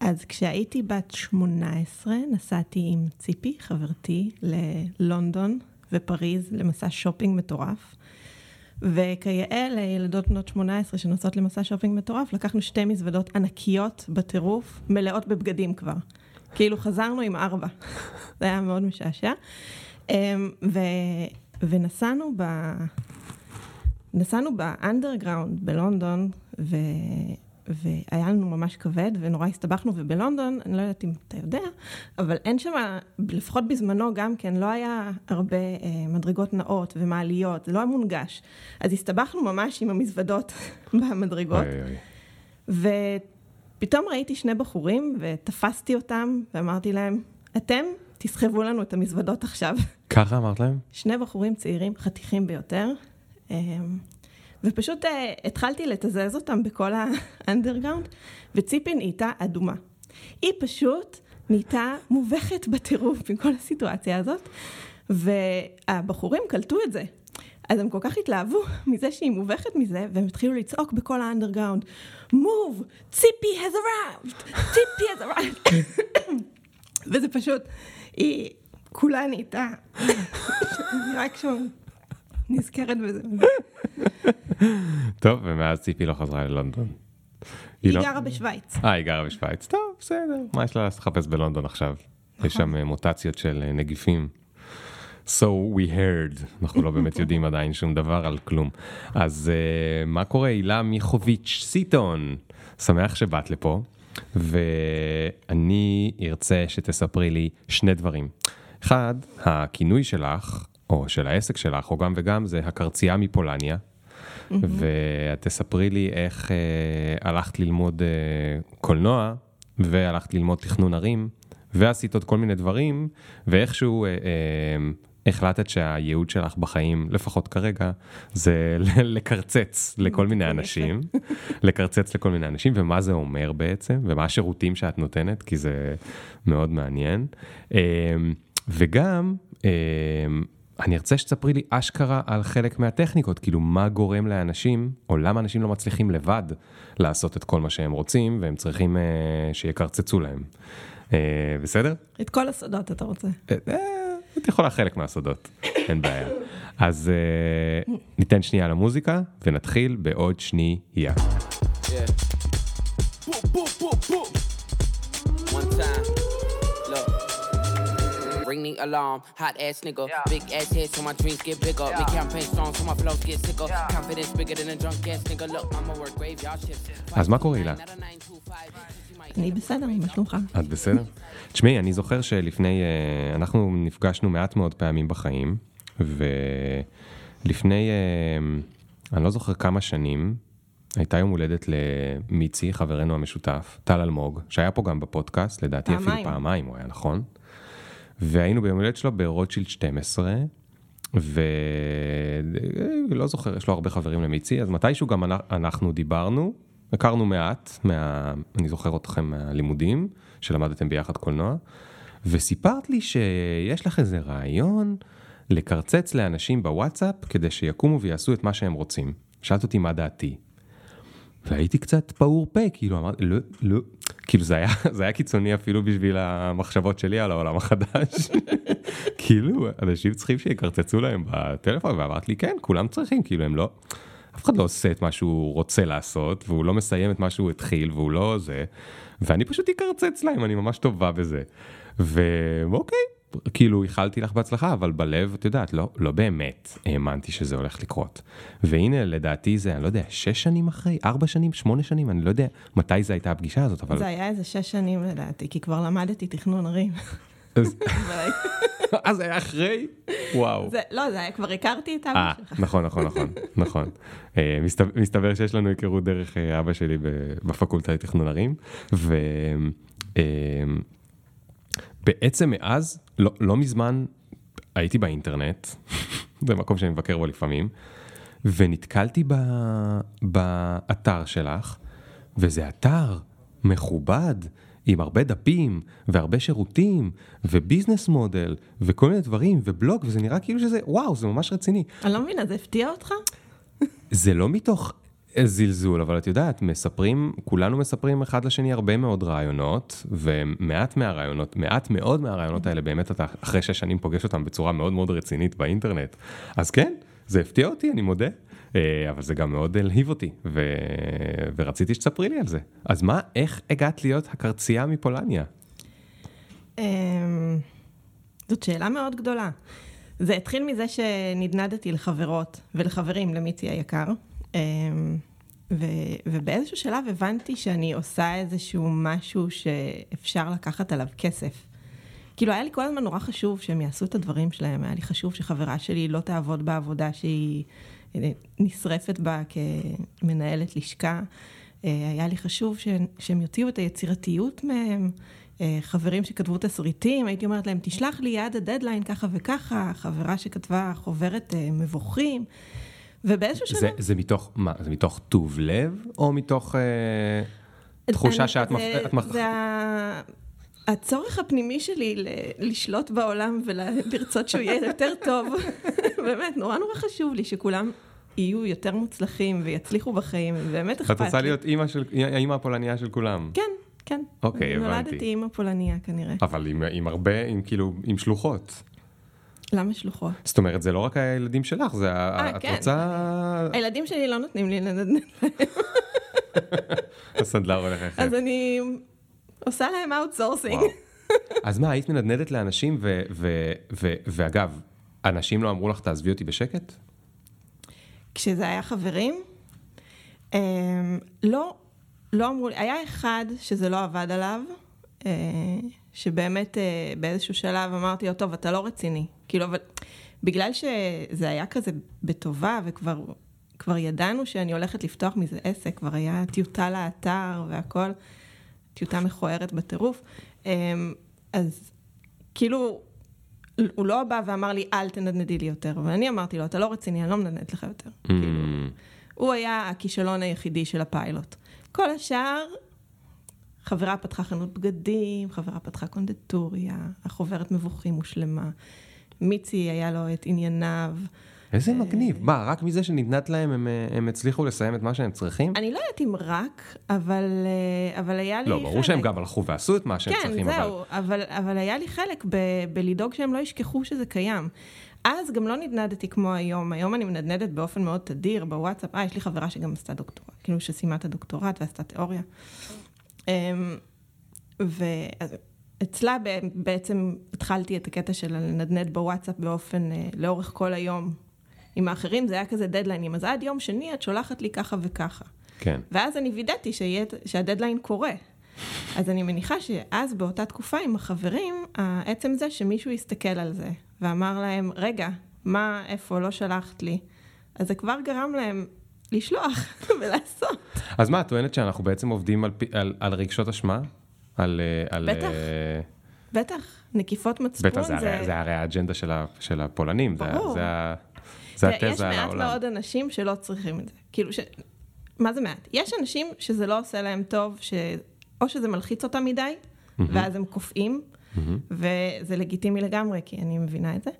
אז כשהייתי בת 18, נסעתי עם ציפי, חברתי, ללונדון ופריז למסע שופינג מטורף. וכיאה לילדות בנות 18 שנוסעות למסע שופינג מטורף, לקחנו שתי מזוודות ענקיות בטירוף, מלאות בבגדים כבר. כאילו חזרנו עם ארבע. זה היה מאוד משעשע. אמ, ו... ונסענו ב... נסענו ב underground בלונדון, ו... והיה לנו ממש כבד, ונורא הסתבכנו, ובלונדון, אני לא יודעת אם אתה יודע, אבל אין שם, לפחות בזמנו גם כן, לא היה הרבה אה, מדרגות נאות ומעליות, זה לא היה מונגש. אז הסתבכנו ממש עם המזוודות במדרגות. אוי, אוי. ופתאום ראיתי שני בחורים, ותפסתי אותם, ואמרתי להם, אתם תסחבו לנו את המזוודות עכשיו. ככה אמרת להם? שני בחורים צעירים, חתיכים ביותר. ופשוט uh, התחלתי לתזז אותם בכל האנדרגאונד, וציפי נהייתה אדומה. היא פשוט נהייתה מובכת בטירוף מכל הסיטואציה הזאת, והבחורים קלטו את זה. אז הם כל כך התלהבו מזה שהיא מובכת מזה, והם התחילו לצעוק בכל האנדרגאונד, מוב, ציפי has arrived, ציפי has arrived. וזה פשוט, היא כולה נהייתה, רק שם נזכרת בזה. טוב, ומאז ציפי לא חזרה ללונדון. היא לא- גרה בשוויץ. אה, היא גרה בשוויץ. טוב, בסדר. מה יש לה לחפש בלונדון עכשיו? יש שם אה, מוטציות של אה, נגיפים. So we heard, אנחנו לא באמת יודעים עדיין שום דבר על כלום. אז uh, מה קורה, הילה מיכוביץ' סיטון? שמח שבאת לפה, ואני ארצה שתספרי לי שני דברים. אחד, הכינוי שלך, או של העסק שלך, או גם וגם, זה הקרצייה מפולניה. ואת תספרי לי איך אה, הלכת ללמוד אה, קולנוע, והלכת ללמוד תכנון ערים, ועשית עוד כל מיני דברים, ואיכשהו אה, אה, החלטת שהייעוד שלך בחיים, לפחות כרגע, זה לקרצץ לכל מיני אנשים, לקרצץ לכל מיני אנשים, ומה זה אומר בעצם, ומה השירותים שאת נותנת, כי זה מאוד מעניין. אה, וגם, אה, אני ארצה שתספרי לי אשכרה על חלק מהטכניקות, כאילו מה גורם לאנשים, או למה אנשים לא מצליחים לבד לעשות את כל מה שהם רוצים, והם צריכים אה, שיקרצצו להם. אה, בסדר? את כל הסודות אתה רוצה. אה, אה, את יכולה חלק מהסודות, אין בעיה. אז אה, ניתן שנייה למוזיקה, ונתחיל בעוד שנייה. Ring the alarm. Hot ass nigga, yeah. big ass head so my dreams get bigger. Yeah. Make campaign strong so my flows get sicker. Yeah. Confidence bigger than a drunk ass nigga. Look, I'ma work graveyard shift. אז מה קורה, הילה? אני בסדר, מה שלומך? את בסדר? תשמעי, אני זוכר שלפני, אה, אנחנו נפגשנו מעט מאוד פעמים בחיים, ולפני, אה, אני לא זוכר כמה שנים, הייתה יום הולדת למיצי, חברנו המשותף, טל אלמוג, שהיה פה גם בפודקאסט, לדעתי אפילו פעמיים הוא היה, נכון? והיינו ביום הולדת שלו ברוטשילד 12, ולא זוכר, יש לו הרבה חברים למיצי, אז מתישהו גם אנחנו דיברנו, הכרנו מעט, מה... אני זוכר אתכם מהלימודים, שלמדתם ביחד קולנוע, וסיפרת לי שיש לך איזה רעיון לקרצץ לאנשים בוואטסאפ כדי שיקומו ויעשו את מה שהם רוצים. שאלת אותי מה דעתי. והייתי קצת פעור פה, כאילו אמרתי, לא, לא, כאילו זה היה, זה היה קיצוני אפילו בשביל המחשבות שלי על העולם החדש. כאילו, אנשים צריכים שיקרצצו להם בטלפון, ואמרת לי, כן, כולם צריכים, כאילו הם לא, אף אחד לא עושה את מה שהוא רוצה לעשות, והוא לא מסיים את מה שהוא התחיל, והוא לא זה, ואני פשוט אקרצץ להם, אני ממש טובה בזה. ואוקיי, כאילו איחלתי לך בהצלחה, אבל בלב, את יודעת, לא, לא באמת האמנתי שזה הולך לקרות. והנה, לדעתי זה, אני לא יודע, שש שנים אחרי, ארבע שנים, שמונה שנים, אני לא יודע מתי זה הייתה הפגישה הזאת, אבל... זה היה איזה שש שנים לדעתי, כי כבר למדתי תכנון ערים. אז זה היה אחרי? וואו. זה, לא, זה היה, כבר הכרתי את אבא שלך. נכון, נכון, נכון, נכון. אה, מסתבר, שיש לנו היכרות דרך אה, אבא שלי בפקולטה לתכנון ערים, ו... בעצם מאז, לא, לא מזמן הייתי באינטרנט, זה מקום שאני מבקר בו לפעמים, ונתקלתי ב, באתר שלך, וזה אתר מכובד, עם הרבה דפים, והרבה שירותים, וביזנס מודל, וכל מיני דברים, ובלוג, וזה נראה כאילו שזה, וואו, זה ממש רציני. אני לא מבינה, זה הפתיע אותך? זה לא מתוך זלזול, אבל את יודעת, מספרים, כולנו מספרים אחד לשני הרבה מאוד רעיונות, ומעט מהרעיונות, מעט מאוד מהרעיונות האלה, באמת אתה אחרי שש שנים פוגש אותם בצורה מאוד מאוד רצינית באינטרנט. אז כן, זה הפתיע אותי, אני מודה, אה, אבל זה גם מאוד הלהיב אותי, ו... ורציתי שתספרי לי על זה. אז מה, איך הגעת להיות הקרצייה מפולניה? אמ, זאת שאלה מאוד גדולה. זה התחיל מזה שנדנדתי לחברות ולחברים, למיצי היקר. אמ, ו, ובאיזשהו שלב הבנתי שאני עושה איזשהו משהו שאפשר לקחת עליו כסף. כאילו, היה לי כל הזמן נורא חשוב שהם יעשו את הדברים שלהם, היה לי חשוב שחברה שלי לא תעבוד בעבודה שהיא אה, נשרפת בה כמנהלת לשכה. אה, היה לי חשוב שהם יוציאו את היצירתיות מהם. אה, חברים שכתבו תסריטים, הייתי אומרת להם, תשלח לי יד הדדליין ככה וככה, חברה שכתבה חוברת מבוכים. ובאיזשהו שלב... זה, זה מתוך, מה, זה מתוך טוב לב, או מתוך אה, תחושה אני, שאת... זה, מפ... זה ה... הצורך הפנימי שלי ל... לשלוט בעולם ולרצות שהוא יהיה יותר טוב, באמת, נורא נורא חשוב לי שכולם יהיו יותר מוצלחים ויצליחו בחיים, באמת אכפת לי. את רוצה להיות אימא, של, אימא הפולניה של כולם. כן, כן. אוקיי, הבנתי. נולדתי אימא פולניה כנראה. אבל עם, עם הרבה, עם כאילו, עם שלוחות. למה שלוחות? זאת אומרת, זה לא רק הילדים שלך, זה... אה, כן. את רוצה... הילדים שלי לא נותנים לי לנדנד להם. הסנדלר הולך אחר. אז אני עושה להם אאוטסורסינג. אז מה, היית מנדנדת לאנשים, ואגב, אנשים לא אמרו לך, תעזבי אותי בשקט? כשזה היה חברים, אמ, לא, לא אמרו לי, היה אחד שזה לא עבד עליו, אה, שבאמת אה, באיזשהו שלב אמרתי לו, טוב, אתה לא רציני. כאילו, אבל בגלל שזה היה כזה בטובה, וכבר כבר ידענו שאני הולכת לפתוח מזה עסק, כבר היה טיוטה לאתר והכל, טיוטה מכוערת בטירוף, אמ, אז כאילו, הוא לא בא ואמר לי, אל תנדנדי לי יותר, ואני אמרתי לו, אתה לא רציני, אני לא מנדנדת לך יותר. Mm. כאילו, הוא היה הכישלון היחידי של הפיילוט. כל השאר, חברה פתחה חנות בגדים, חברה פתחה קונדטוריה, החוברת מבוכים הושלמה. מיצי היה לו את ענייניו. איזה מגניב. מה, רק מזה שנדנת להם הם, הם הצליחו לסיים את מה שהם צריכים? אני לא יודעת אם רק, אבל, אה, אבל היה לי לא, חלק. לא, ברור שהם גם הלכו ועשו את מה שהם כן, צריכים, אבל... כן, זהו, אבל, אבל היה לי חלק ב, בלדאוג שהם לא ישכחו שזה קיים. אז גם לא נדנדתי כמו היום, היום אני מנדנדת באופן מאוד תדיר בוואטסאפ, אה, יש לי חברה שגם עשתה דוקטורט, כאילו שסיימה את הדוקטורט ועשתה תיאוריה. אמ, ואצלה בעצם התחלתי את הקטע של לנדנד בוואטסאפ באופן, אה, לאורך כל היום. עם האחרים זה היה כזה דדליינים, אז עד יום שני את שולחת לי ככה וככה. כן. ואז אני וידאתי שיה, שהדדליין קורה. אז אני מניחה שאז באותה תקופה עם החברים, עצם זה שמישהו יסתכל על זה ואמר להם, רגע, מה, איפה, לא שלחת לי, אז זה כבר גרם להם לשלוח ולעשות. אז מה, את טוענת שאנחנו בעצם עובדים על, על, על רגשות אשמה? על... אה, על בטח. Uh... בטח, נקיפות מצפון בטח, זה... בטח, זה הרי האג'נדה של, ה, של הפולנים. ברור. זה, זה, זה התזה על העולם. יש מעט מאוד אנשים שלא צריכים את זה. כאילו, ש... מה זה מעט? יש אנשים שזה לא עושה להם טוב, ש... או שזה מלחיץ אותם מדי, mm-hmm. ואז הם קופאים, mm-hmm. וזה לגיטימי לגמרי, כי אני מבינה את זה.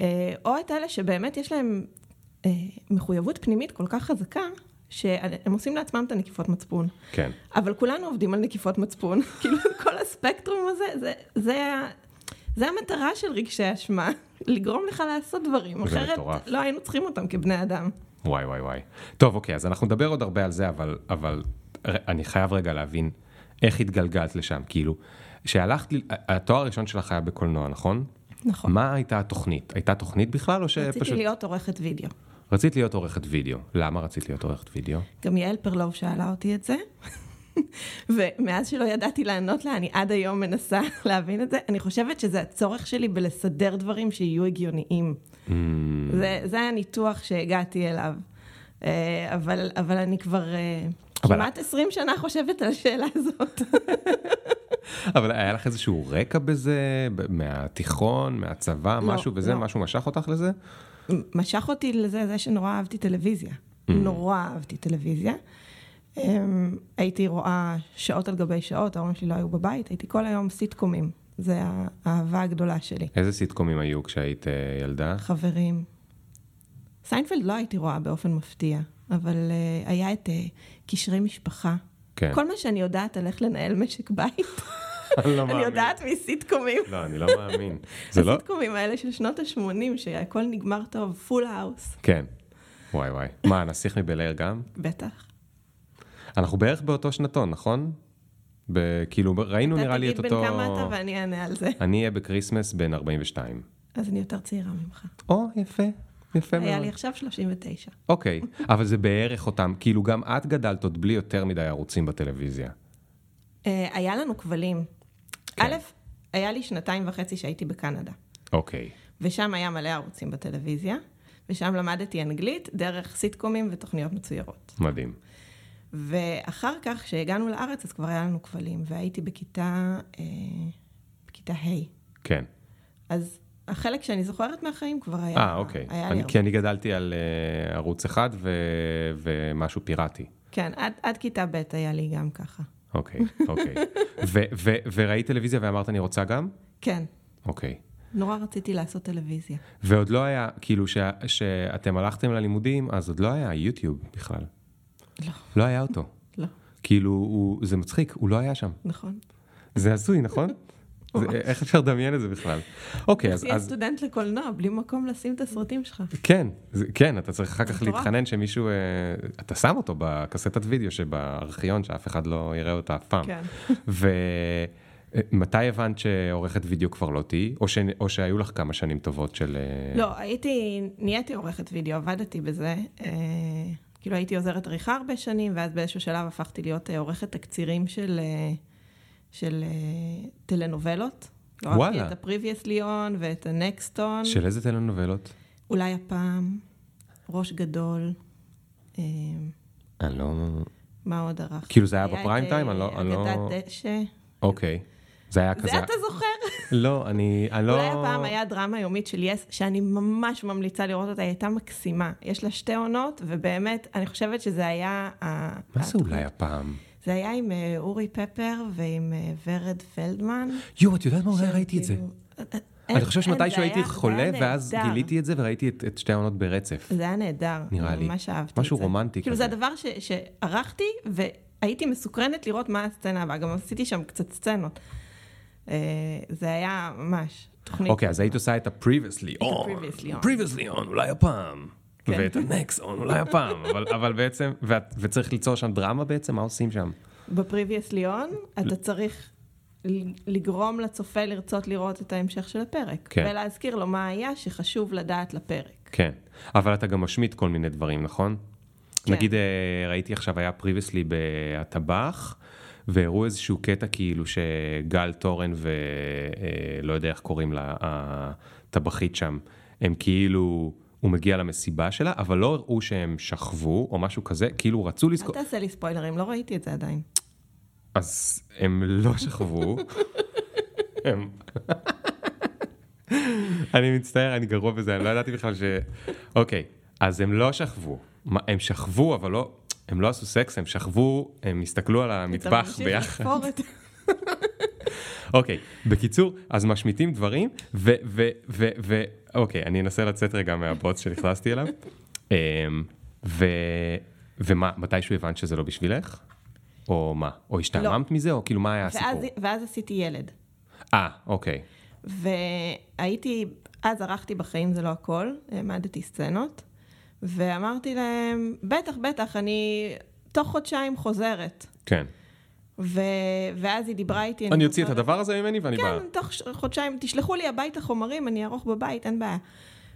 אה, או את אלה שבאמת יש להם מחויבות פנימית כל כך חזקה, שהם עושים לעצמם את הנקיפות מצפון. כן. אבל כולנו עובדים על נקיפות מצפון. כאילו, כל הספקטרום הזה, זה, זה, זה המטרה של רגשי אשמה, לגרום לך לעשות דברים, אחרת מטורף. לא היינו צריכים אותם כבני אדם. וואי וואי וואי. טוב, אוקיי, אז אנחנו נדבר עוד הרבה על זה, אבל, אבל אני חייב רגע להבין איך התגלגלת לשם, כאילו, שהלכת, התואר הראשון שלך היה בקולנוע, נכון? נכון. מה הייתה התוכנית? הייתה תוכנית בכלל או שפשוט... רציתי להיות עורכת וידאו. רצית להיות עורכת וידאו. למה רצית להיות עורכת וידאו? גם יעל פרלוב שאלה אותי את זה. ומאז שלא ידעתי לענות לה, אני עד היום מנסה להבין את זה. אני חושבת שזה הצורך שלי בלסדר דברים שיהיו הגיוניים. Mm. זה, זה הניתוח שהגעתי אליו. אה, אבל, אבל אני כבר אה, אבל... כמעט 20 שנה חושבת על השאלה הזאת. אבל היה לך איזשהו רקע בזה, מהתיכון, מהצבא, לא, משהו וזה, לא. משהו משך אותך לזה? משך אותי לזה, זה שנורא אהבתי טלוויזיה. Mm. נורא אהבתי טלוויזיה. אמ, הייתי רואה שעות על גבי שעות, ההורים שלי לא היו בבית, הייתי כל היום סיטקומים. זה האהבה הגדולה שלי. איזה סיטקומים היו כשהיית אה, ילדה? חברים. סיינפלד לא הייתי רואה באופן מפתיע. אבל uh, היה את uh, קשרי משפחה. כן. כל מה שאני יודעת על איך לנהל משק בית, אני לא אני מאמין. יודעת מסיטקומים. לא, אני לא מאמין. זה לא? הסיטקומים האלה של שנות ה-80, שהכל נגמר טוב, Full House. כן. וואי וואי. מה, הנסיך מבל אייר גם? בטח. אנחנו בערך באותו שנתון, נכון? כאילו, ראינו נראה לי את אתה אותו... תגיד בן כמה אתה ואני אענה על זה. אני אהיה בקריסמס בן 42. אז אני יותר צעירה ממך. או, יפה. יפה מאוד. היה לי עכשיו 39. אוקיי, אבל זה בערך אותם, כאילו גם את גדלת עוד בלי יותר מדי ערוצים בטלוויזיה. אה, היה לנו כבלים. כן. א', היה לי שנתיים וחצי שהייתי בקנדה, אוקיי. ושם היה מלא ערוצים בטלוויזיה, ושם למדתי אנגלית דרך סיטקומים ותוכניות מצוירות. מדהים. ואחר כך, כשהגענו לארץ, אז כבר היה לנו כבלים, והייתי בכיתה, אה, בכיתה ה'. כן. אז החלק שאני זוכרת מהחיים כבר היה, אה, אוקיי. היה לי אני, הרבה. כי אני גדלתי על uh, ערוץ אחד ו... ומשהו פיראטי. כן, עד, עד כיתה ב' היה לי גם ככה. אוקיי, אוקיי. וראית טלוויזיה ואמרת אני רוצה גם? כן, אוקיי. נורא רציתי לעשות טלוויזיה. ועוד לא היה, כאילו ש- שאתם הלכתם ללימודים, אז עוד לא היה יוטיוב בכלל. לא, לא היה אותו. לא, כאילו, הוא, זה מצחיק, הוא לא היה שם. נכון. זה הזוי, נכון? זה, איך אפשר לדמיין את זה בכלל? אוקיי, אז, תהיה סטודנט לקולנוע, בלי מקום לשים את הסרטים שלך. כן, כן, אתה צריך אחר כך. להתחנן שמישהו, אה, אתה שם אותו בקסטת וידאו שבארכיון, שאף אחד לא יראה אותה אף פעם. כן. ומתי הבנת שעורכת וידאו כבר לא תהיי? או, ש... או שהיו לך כמה שנים טובות של... אה, לא, הייתי, נהייתי עורכת וידאו, עבדתי בזה. אה, כאילו הייתי עוזרת עריכה הרבה שנים, ואז באיזשהו שלב הפכתי להיות אה, עורכת תקצירים של, אה, של אה, טלנובלות. וואלה. אהבתי את ה-Previously On ואת ה-Next On. של איזה טלנובלות? אולי הפעם, ראש גדול. אה, אני לא... מה עוד ערכתי? כאילו זה היה בפריים אה, טיים? אני לא... אני לא... אגדת דשא. אוקיי. זה היה כזה... זה אתה זוכר? לא, אני, אני לא... אולי הפעם היה דרמה יומית של יס, שאני ממש ממליצה לראות אותה, היא הייתה מקסימה. יש לה שתי עונות, ובאמת, אני חושבת שזה היה... מה זה אולי הפעם? זה היה עם אה, אורי פפר ועם אה, ורד פלדמן. יואו, את יודעת מה? אולי ראיתי את זה. כאילו- אני חושב שמתישהו הייתי חולה, ואז. גיליתי את זה וראיתי את שתי העונות ברצף. זה היה נהדר. נראה לי. ממש אהבתי את זה. משהו רומנטי כאילו כזה. זה הדבר שערכתי, והייתי מסוקרנת לראות מה הסצנה הבאה. גם עשיתי שם קצת סצנות. אה, זה היה ממש תוכנית. אוקיי, אז היית עושה את ה-previously on. previously on. previously on, אולי הפעם. כן. ואת on, אולי הפעם. אבל- אבל בעצם, ואת- וצריך ליצור שם דרמה בעצם? מה עושים שם? בפריוויוס ליאון, אתה צריך לגרום לצופה לרצות לראות את ההמשך של הפרק. כן. ולהזכיר לו מה היה שחשוב לדעת לפרק. כן, אבל אתה גם משמיט כל מיני דברים, נכון? כן. נגיד, אה, ראיתי עכשיו, היה previously בטבח, והראו איזשהו קטע כאילו שגל תורן ולא יודע איך קוראים לה, הטבחית שם, הם כאילו, הוא מגיע למסיבה שלה, אבל לא הראו שהם שכבו או משהו כזה, כאילו רצו אל לזכור, תעשה לי ספוילרים, לא ראיתי את זה עדיין. אז הם לא שכבו. הם... אני מצטער, אני גרוע בזה, אני לא ידעתי בכלל ש... אוקיי, אז הם לא שכבו. הם שכבו, אבל לא... הם לא עשו סקס, הם שכבו, הם הסתכלו על המטבח ביחד. אוקיי, בקיצור, אז משמיטים דברים, ו... ו... ו... ו... אוקיי, אני אנסה לצאת רגע מהבוץ שנכנסתי אליו. אמ, ו... ומה, מתישהו הבנת שזה לא בשבילך? או מה? או השתעממת מזה? או כאילו, מה היה ואז, הסיפור? ואז עשיתי ילד. אה, אוקיי. והייתי, אז ערכתי בחיים זה לא הכל, העמדתי סצנות, ואמרתי להם, בטח, בטח, אני תוך חודשיים חוזרת. כן. ו... ואז היא דיברה איתי, אני אוציא את הדבר הזה ממני ואני בא. כן, תוך חודשיים, תשלחו לי הביתה חומרים, אני אערוך בבית, אין בעיה.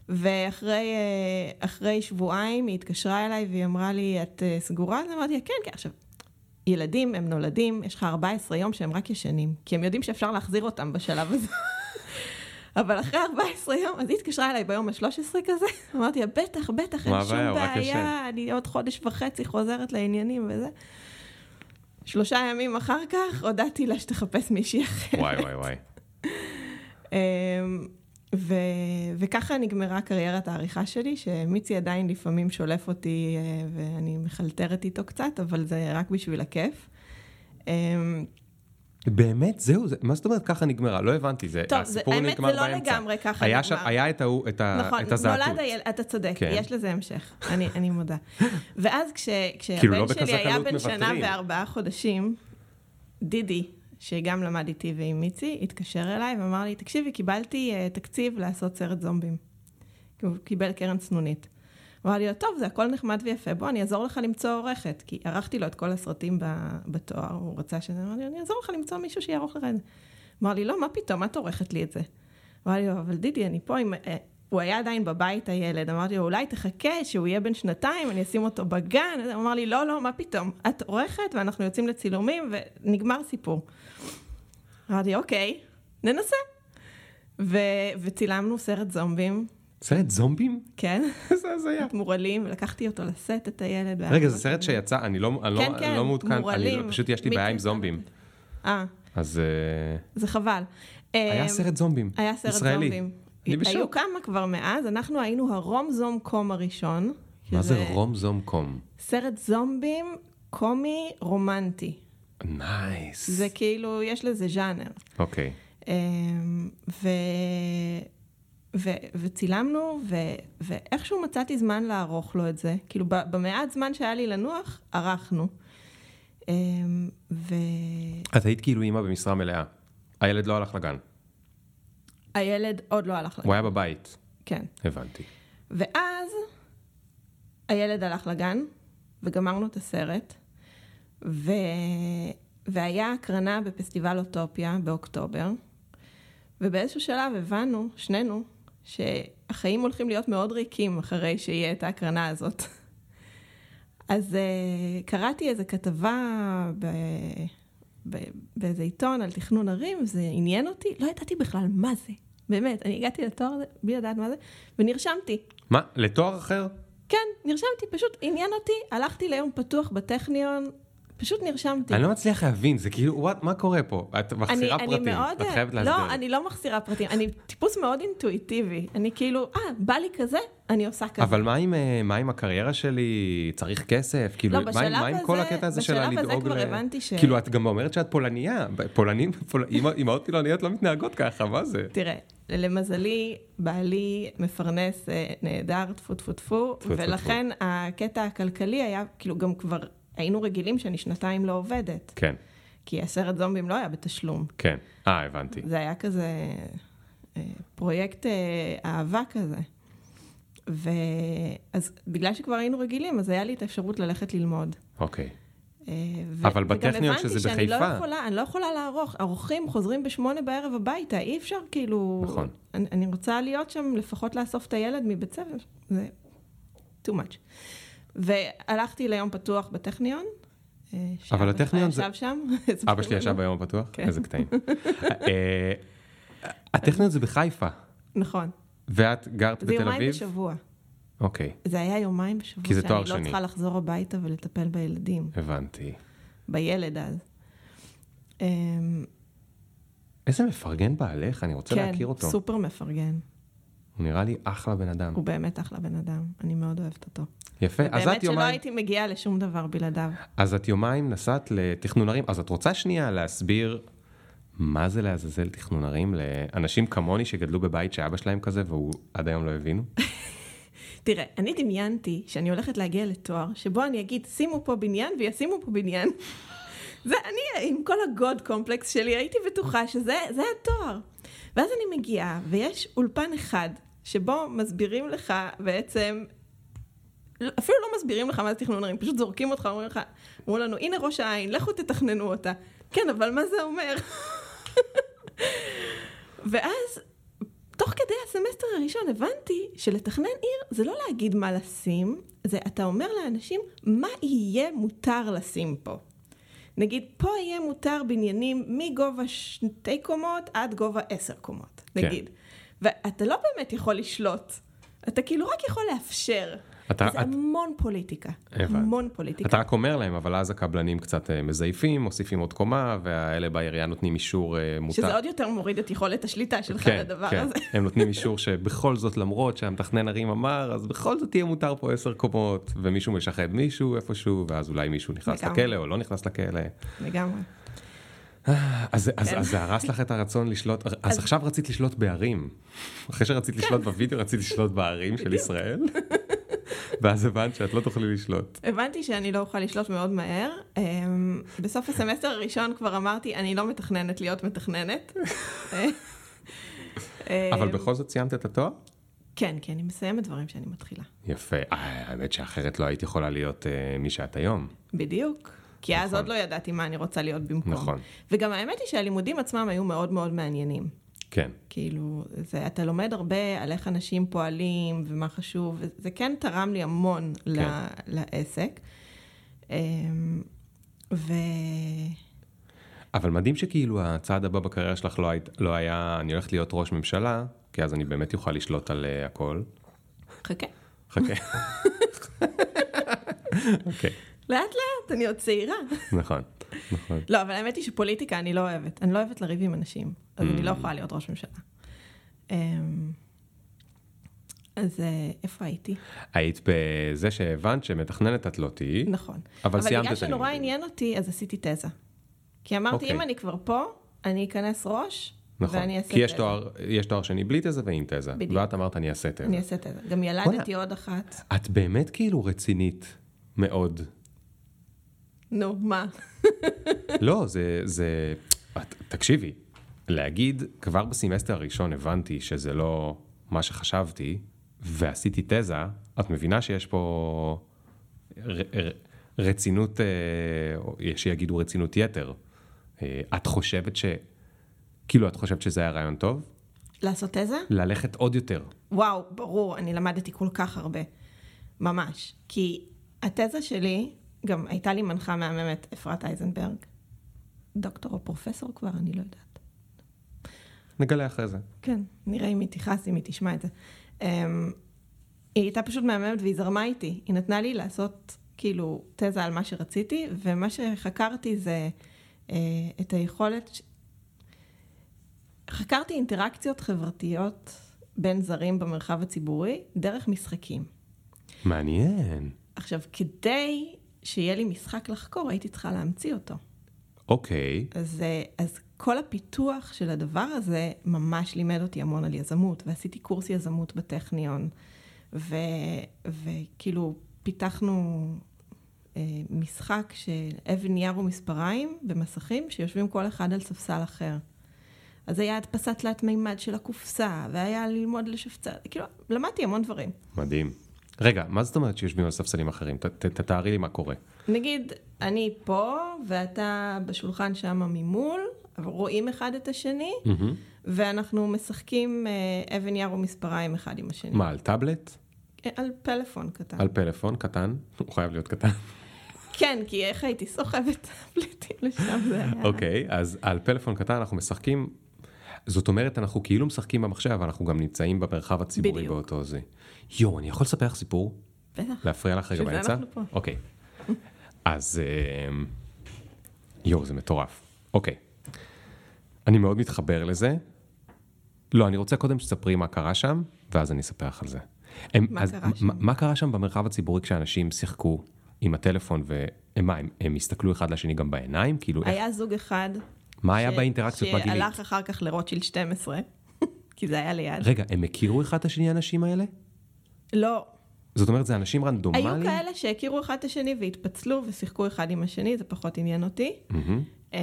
ואחרי אה, שבועיים היא התקשרה אליי והיא אמרה לי, את אה, סגורה? אז אמרתי לה, כן, כן. עכשיו, ילדים, הם נולדים, יש לך 14 יום שהם רק ישנים, כי הם יודעים שאפשר להחזיר אותם בשלב הזה. אבל אחרי 14 יום, אז היא התקשרה אליי ביום ה-13 כזה, אמרתי לה, בטח, בטח, אין שום הבעיה, הוא רק ישן." בעיה, אני עוד חודש וחצי חוזרת לעניינים וזה. שלושה ימים אחר כך, הודעתי לה שתחפש מישהי אחרת. וואי וואי וואי. אמ, ו... וככה נגמרה קריירת העריכה שלי, שמיצי עדיין לפעמים שולף אותי אה, ואני מחלטרת איתו קצת, אבל זה רק בשביל הכיף. אמ, באמת? זהו? זה, מה זאת אומרת ככה נגמרה? לא הבנתי, זה, טוב, זה, הסיפור האמת, נגמר זה לא באמצע. לגמרי ככה היה נגמר. שם- היה את ההוא, את ה- נכון, את הזעתות. נולד הילד, אתה צודק, כן. יש לזה המשך, אני, אני מודה. ואז כש, כאילו, לא כשהבן שלי היה בן שנה מוותרים. וארבעה חודשים, דידי, שגם למד איתי ועם מיצי, התקשר אליי ואמר לי, תקשיבי, קיבלתי uh, תקציב לעשות סרט זומבים. הוא קיבל קרן צנונית. הוא אמר לי, טוב, זה הכל נחמד ויפה, בוא, אני אעזור לך למצוא עורכת. כי ערכתי לו את כל הסרטים בתואר, הוא רצה שזה, אמר לי, אני אעזור לך למצוא מישהו שיערוך לך את זה. אמר לי, לא, מה פתאום, את עורכת לי את זה. אמר לי, אבל דידי, אני פה עם... אה, הוא היה עדיין בבית, הילד. אמרתי לו, אולי תחכה שהוא יהיה בן שנתיים, אני אשים אותו בגן. הוא אמר לי, לא, לא, מה פתאום? את עורכת ואנחנו יוצאים לצילומים, ונגמר סיפור. אמרתי, אוקיי, ננסה. ו- וצילמנו סרט זומבים, סרט זומבים? כן, איזה הזיה. מורעלים, ולקחתי אותו לשאת את הילד. רגע, זה סרט שיצא, אני לא, אני לא, כן, אני כן, לא מעודכן, אני מורעלים. לא, פשוט יש לי בעיה עם זומבים. אה, אז אה, זה חבל. היה אמ, סרט זומבים. היה סרט ישראלי. זומבים. אני בשוק. היו כמה כבר מאז, אנחנו היינו ה rom zom com הראשון. מה זה רום זום קום? סרט זומבים קומי רומנטי. nice. זה כאילו, יש לזה ז'אנר. אוקיי. אמ, ו... ו... וצילמנו, ו... ואיכשהו מצאתי זמן לערוך לו את זה. כאילו, במעט זמן שהיה לי לנוח, ערכנו. אמ, והילד את היית כאילו אימא במשרה מלאה. הילד לא הלך לגן. עוד לא הלך לגן. הוא היה בבית. כן. הבנתי. ואז הילד הלך לגן, וגמרנו את הסרט, ו... והיה הקרנה בפסטיבל אוטופיה באוקטובר, ובאיזשהו שלב הבנו, שנינו, שהחיים הולכים להיות מאוד ריקים אחרי שיהיה את ההקרנה הזאת. אז uh, קראתי איזו כתבה ב... ב... באיזה עיתון על תכנון ערים, זה עניין אותי, לא ידעתי בכלל מה זה. באמת, אני הגעתי לתואר הזה בלי לדעת מה זה, ונרשמתי. מה, לתואר אחר? כן, נרשמתי, פשוט עניין אותי, הלכתי ליום פתוח בטכניון, פשוט נרשמתי. אני לא מצליח להבין, זה כאילו, וואט, מה קורה פה? את מחסירה אני, פרטים, אני מאוד, את חייבת להסביר. לא, אני לא מחסירה פרטים, אני טיפוס מאוד אינטואיטיבי. אני כאילו, אה, בא לי כזה, אני עושה כזה. אבל מה עם, אה, מה עם הקריירה שלי? צריך כסף? כאילו, לא, מה, עם- מה עם כל הקטע הזה של בשלב הזה לדאוג כבר הבנתי ש- כאילו, את גם אומרת שאת פולניה. פולנים, פול... אימהות פולניות לא מתנהגות ככה, מה זה? תראה, למזלי, בעלי מפרנס אה, נהדר, טפו, טפו, טפו, ולכן הקטע הכלכלי היה, כאילו, גם כבר היינו רגילים שאני שנתיים לא עובדת, כן, כי הסרט זומבים לא היה בתשלום. כן. אה, הבנתי. זה היה כזה אה, פרויקט אה, אהבה כזה. ואז בגלל שכבר היינו רגילים, אז היה לי את האפשרות ללכת ללמוד. אוקיי. אה, ו- אבל בטכניון שזה וגם הבנתי שאני בחיפה. לא יכולה, אני לא יכולה לערוך, האורחים חוזרים בשמונה בערב הביתה, אי אפשר כאילו... נכון. אני, אני רוצה להיות שם, לפחות לאסוף את הילד מבית ספר, זה too much. והלכתי ליום פתוח בטכניון. אה, אבל הטכניון זה- ישב שם. אבא שלי ישב ביום הפתוח? כן. איזה קטעים. אה, הטכניון זה בחיפה, נכון. ואת גרת זה בתל יומיים אביב? בשבוע. אוקיי, זה היה יומיים בשבוע. כי זה תואר שאני לא שני. צריכה לחזור הביתה ולטפל בילדים, הבנתי. בילד אז. אמ, איזה מפרגן בעלך, אני רוצה כן, להכיר אותו. סופר מפרגן. הוא נראה לי אחלה בן אדם. הוא באמת אחלה בן אדם, אני מאוד אוהבת אותו. יפה, אז באמת את שלא יומיים... הייתי מגיעה לשום דבר בלעדיו. אז את יומיים נסעת לתכנון ערים, אז את רוצה שנייה להסביר מה זה לעזאזל תכנון ערים לאנשים כמוני שגדלו בבית שאבא שלהם כזה והוא עד היום לא הבינו? תראה, אני דמיינתי שאני הולכת להגיע לתואר, שבו אני אגיד, שימו פה בניין וישימו פה בניין. זה אני, עם כל הגוד קומפלקס שלי, הייתי בטוחה שזה זה התואר. ואז אני מגיעה, ויש אולפן אחד, שבו מסבירים לך בעצם, אפילו לא מסבירים לך מה זה תכנון ערים, פשוט זורקים אותך, אומרים לך, אמרו לנו, הנה ראש העין, לכו תתכננו אותה. כן, אבל מה זה אומר? ואז תוך כדי הסמסטר הראשון הבנתי שלתכנן עיר זה לא להגיד מה לשים, זה אתה אומר לאנשים מה יהיה מותר לשים פה. נגיד, פה יהיה מותר בניינים מגובה שתי קומות עד גובה עשר קומות, כן. נגיד. ואתה לא באמת יכול לשלוט, אתה כאילו רק יכול לאפשר. אתה- זה את- המון פוליטיקה, הבנתי. המון פוליטיקה. אתה רק אומר להם, אבל אז הקבלנים קצת אה, מזייפים, מוסיפים עוד קומה, והאלה בעירייה נותנים אישור אה, מותר. שזה עוד יותר מוריד את יכולת השליטה שלך כן, לדבר כן. הזה. הם נותנים אישור שבכל זאת, למרות שהמתכנן ערים אמר, אז בכל זאת יהיה מותר פה עשר קומות, ומישהו משחד מישהו איפשהו, ואז אולי מישהו נכנס לגמרי. לכלא או לא נכנס לכלא. לגמרי. אז, אז, כן. אז זה הרס לך את הרצון לשלוט, אז, אז עכשיו רצית לשלוט בערים. אחרי שרצית לשלוט בווידאו, רצית לשלוט בערים של ישראל, ואז הבנת שאת לא תוכלי לשלוט. הבנתי שאני לא אוכל לשלוט מאוד מהר. אמ, בסוף הסמסטר הראשון כבר אמרתי, אני לא מתכננת להיות מתכננת. אבל אמ, בכל זאת סיימת את התואר? כן, כי אני מסיימת דברים שאני מתחילה. יפה. אה, האמת שאחרת לא היית יכולה להיות אה, מי שאת היום. בדיוק. כי אז נכון. עוד לא ידעתי מה אני רוצה להיות במקום. נכון. וגם האמת היא שהלימודים עצמם היו מאוד מאוד מעניינים. כן. כאילו, זה, אתה לומד הרבה על איך אנשים פועלים ומה חשוב, וזה כן תרם לי המון כן. לעסק. אמ, ו... אבל מדהים שכאילו הצעד הבא בקריירה שלך לא, היית, לא היה, אני הולכת להיות ראש ממשלה, כי אז אני באמת אוכל לשלוט על uh, הכל. חכה. חכה. אוקיי, לאט לאט, אני עוד צעירה. נכון, נכון. לא, אבל האמת היא שפוליטיקה אני לא אוהבת. אני לא אוהבת לריב עם אנשים, אז אני לא Mm. יכולה להיות ראש ממשלה. אמ, אז אה, איפה הייתי? היית בזה שהבנת שמתכננת את לא תהיי, נכון. אבל סיימת בגלל את שנורא הלימודים. עניין אותי, אז עשיתי תזה. כי אמרתי, אוקיי. אם אני כבר פה, אני אכנס ראש, נכון, ואני אעשה כי יש. תואר, יש תואר שני בלי תזה ועם תזה, בדיוק. ואת אמרת אני אעשה תזה. אני אעשה תזה. גם ילדתי עוד אחת. את באמת כאילו רצינית מאוד. נו, מה? לא, זה, זה, את, תקשיבי, להגיד, כבר בסמסטר הראשון הבנתי שזה לא מה שחשבתי, ועשיתי תזה, את מבינה שיש פה ר, ר, רצינות, אה, יש שיגידו רצינות יתר. אה, את חושבת ש... כאילו, את חושבת שזה היה רעיון טוב? לעשות תזה? ללכת עוד יותר. וואו, ברור, אני למדתי כל כך הרבה. ממש. כי התזה שלי, גם הייתה לי מנחה מהממת, אפרת אייזנברג. דוקטור או פרופסור כבר, אני לא יודעת. נגלה אחרי זה. כן, נראה אם היא תכעס, אם היא תשמע את זה. Um, היא הייתה פשוט מהממת והיא זרמה איתי. היא נתנה לי לעשות כאילו תזה על מה שרציתי, ומה שחקרתי זה uh, את היכולת... ש... חקרתי אינטראקציות חברתיות בין זרים במרחב הציבורי דרך משחקים. מעניין. עכשיו, כדי שיהיה לי משחק לחקור, הייתי צריכה להמציא אותו. אוקיי. אז, אה, אז כל הפיתוח של הדבר הזה ממש לימד אותי המון על יזמות, ועשיתי קורס יזמות בטכניון, ו, וכאילו פיתחנו אה, משחק של אבן נייר ומספריים במסכים, שיושבים כל אחד על ספסל אחר. אז היה הדפסת תלת מימד של הקופסה, והיה ללמוד לשפצה, כאילו, למדתי המון דברים. מדהים. רגע, מה זאת אומרת שיושבים על ספסלים אחרים? תתארי לי מה קורה. נגיד, אני פה, ואתה בשולחן שם ממול, רואים אחד את השני, מהמם. ואנחנו משחקים אה, אבן יר ומספריים אחד עם השני. מה, על טאבלט? אה, על פלאפון קטן. על פלאפון קטן? הוא חייב להיות קטן. כן, כי איך הייתי סוחבת טאבלטים לשם, זה היה... אוקיי, אז על פלאפון קטן אנחנו משחקים, זאת אומרת, אנחנו כאילו משחקים במחשב, אבל אנחנו גם נמצאים במרחב הציבורי בדיוק. באותו זה. יואו, אני יכול לספר לך סיפור? בטח. להפריע לך רגע באמצע? אוקיי. אז אמ, יואו, זה מטורף. אוקיי. אני מאוד מתחבר לזה. לא, אני רוצה קודם שתספרי מה קרה שם, ואז אני אספר לך על זה. הם, מה אז, קרה שם? מה, מה קרה שם במרחב הציבורי כשאנשים שיחקו עם הטלפון, והם מה, הם, הם הסתכלו אחד לשני גם בעיניים? כאילו, איך, היה זוג אחד... מה היה באינטראקציות בגילית? שהלך אחר כך לרוטשילד 12, כי זה היה ליד. רגע, הם הכירו אחד את השני, האנשים האלה? לא, זאת אומרת, זה אנשים רנדומליים? היו כאלה שהכירו אחד את השני והתפצלו ושיחקו אחד עם השני, זה פחות עניין אותי. אמ,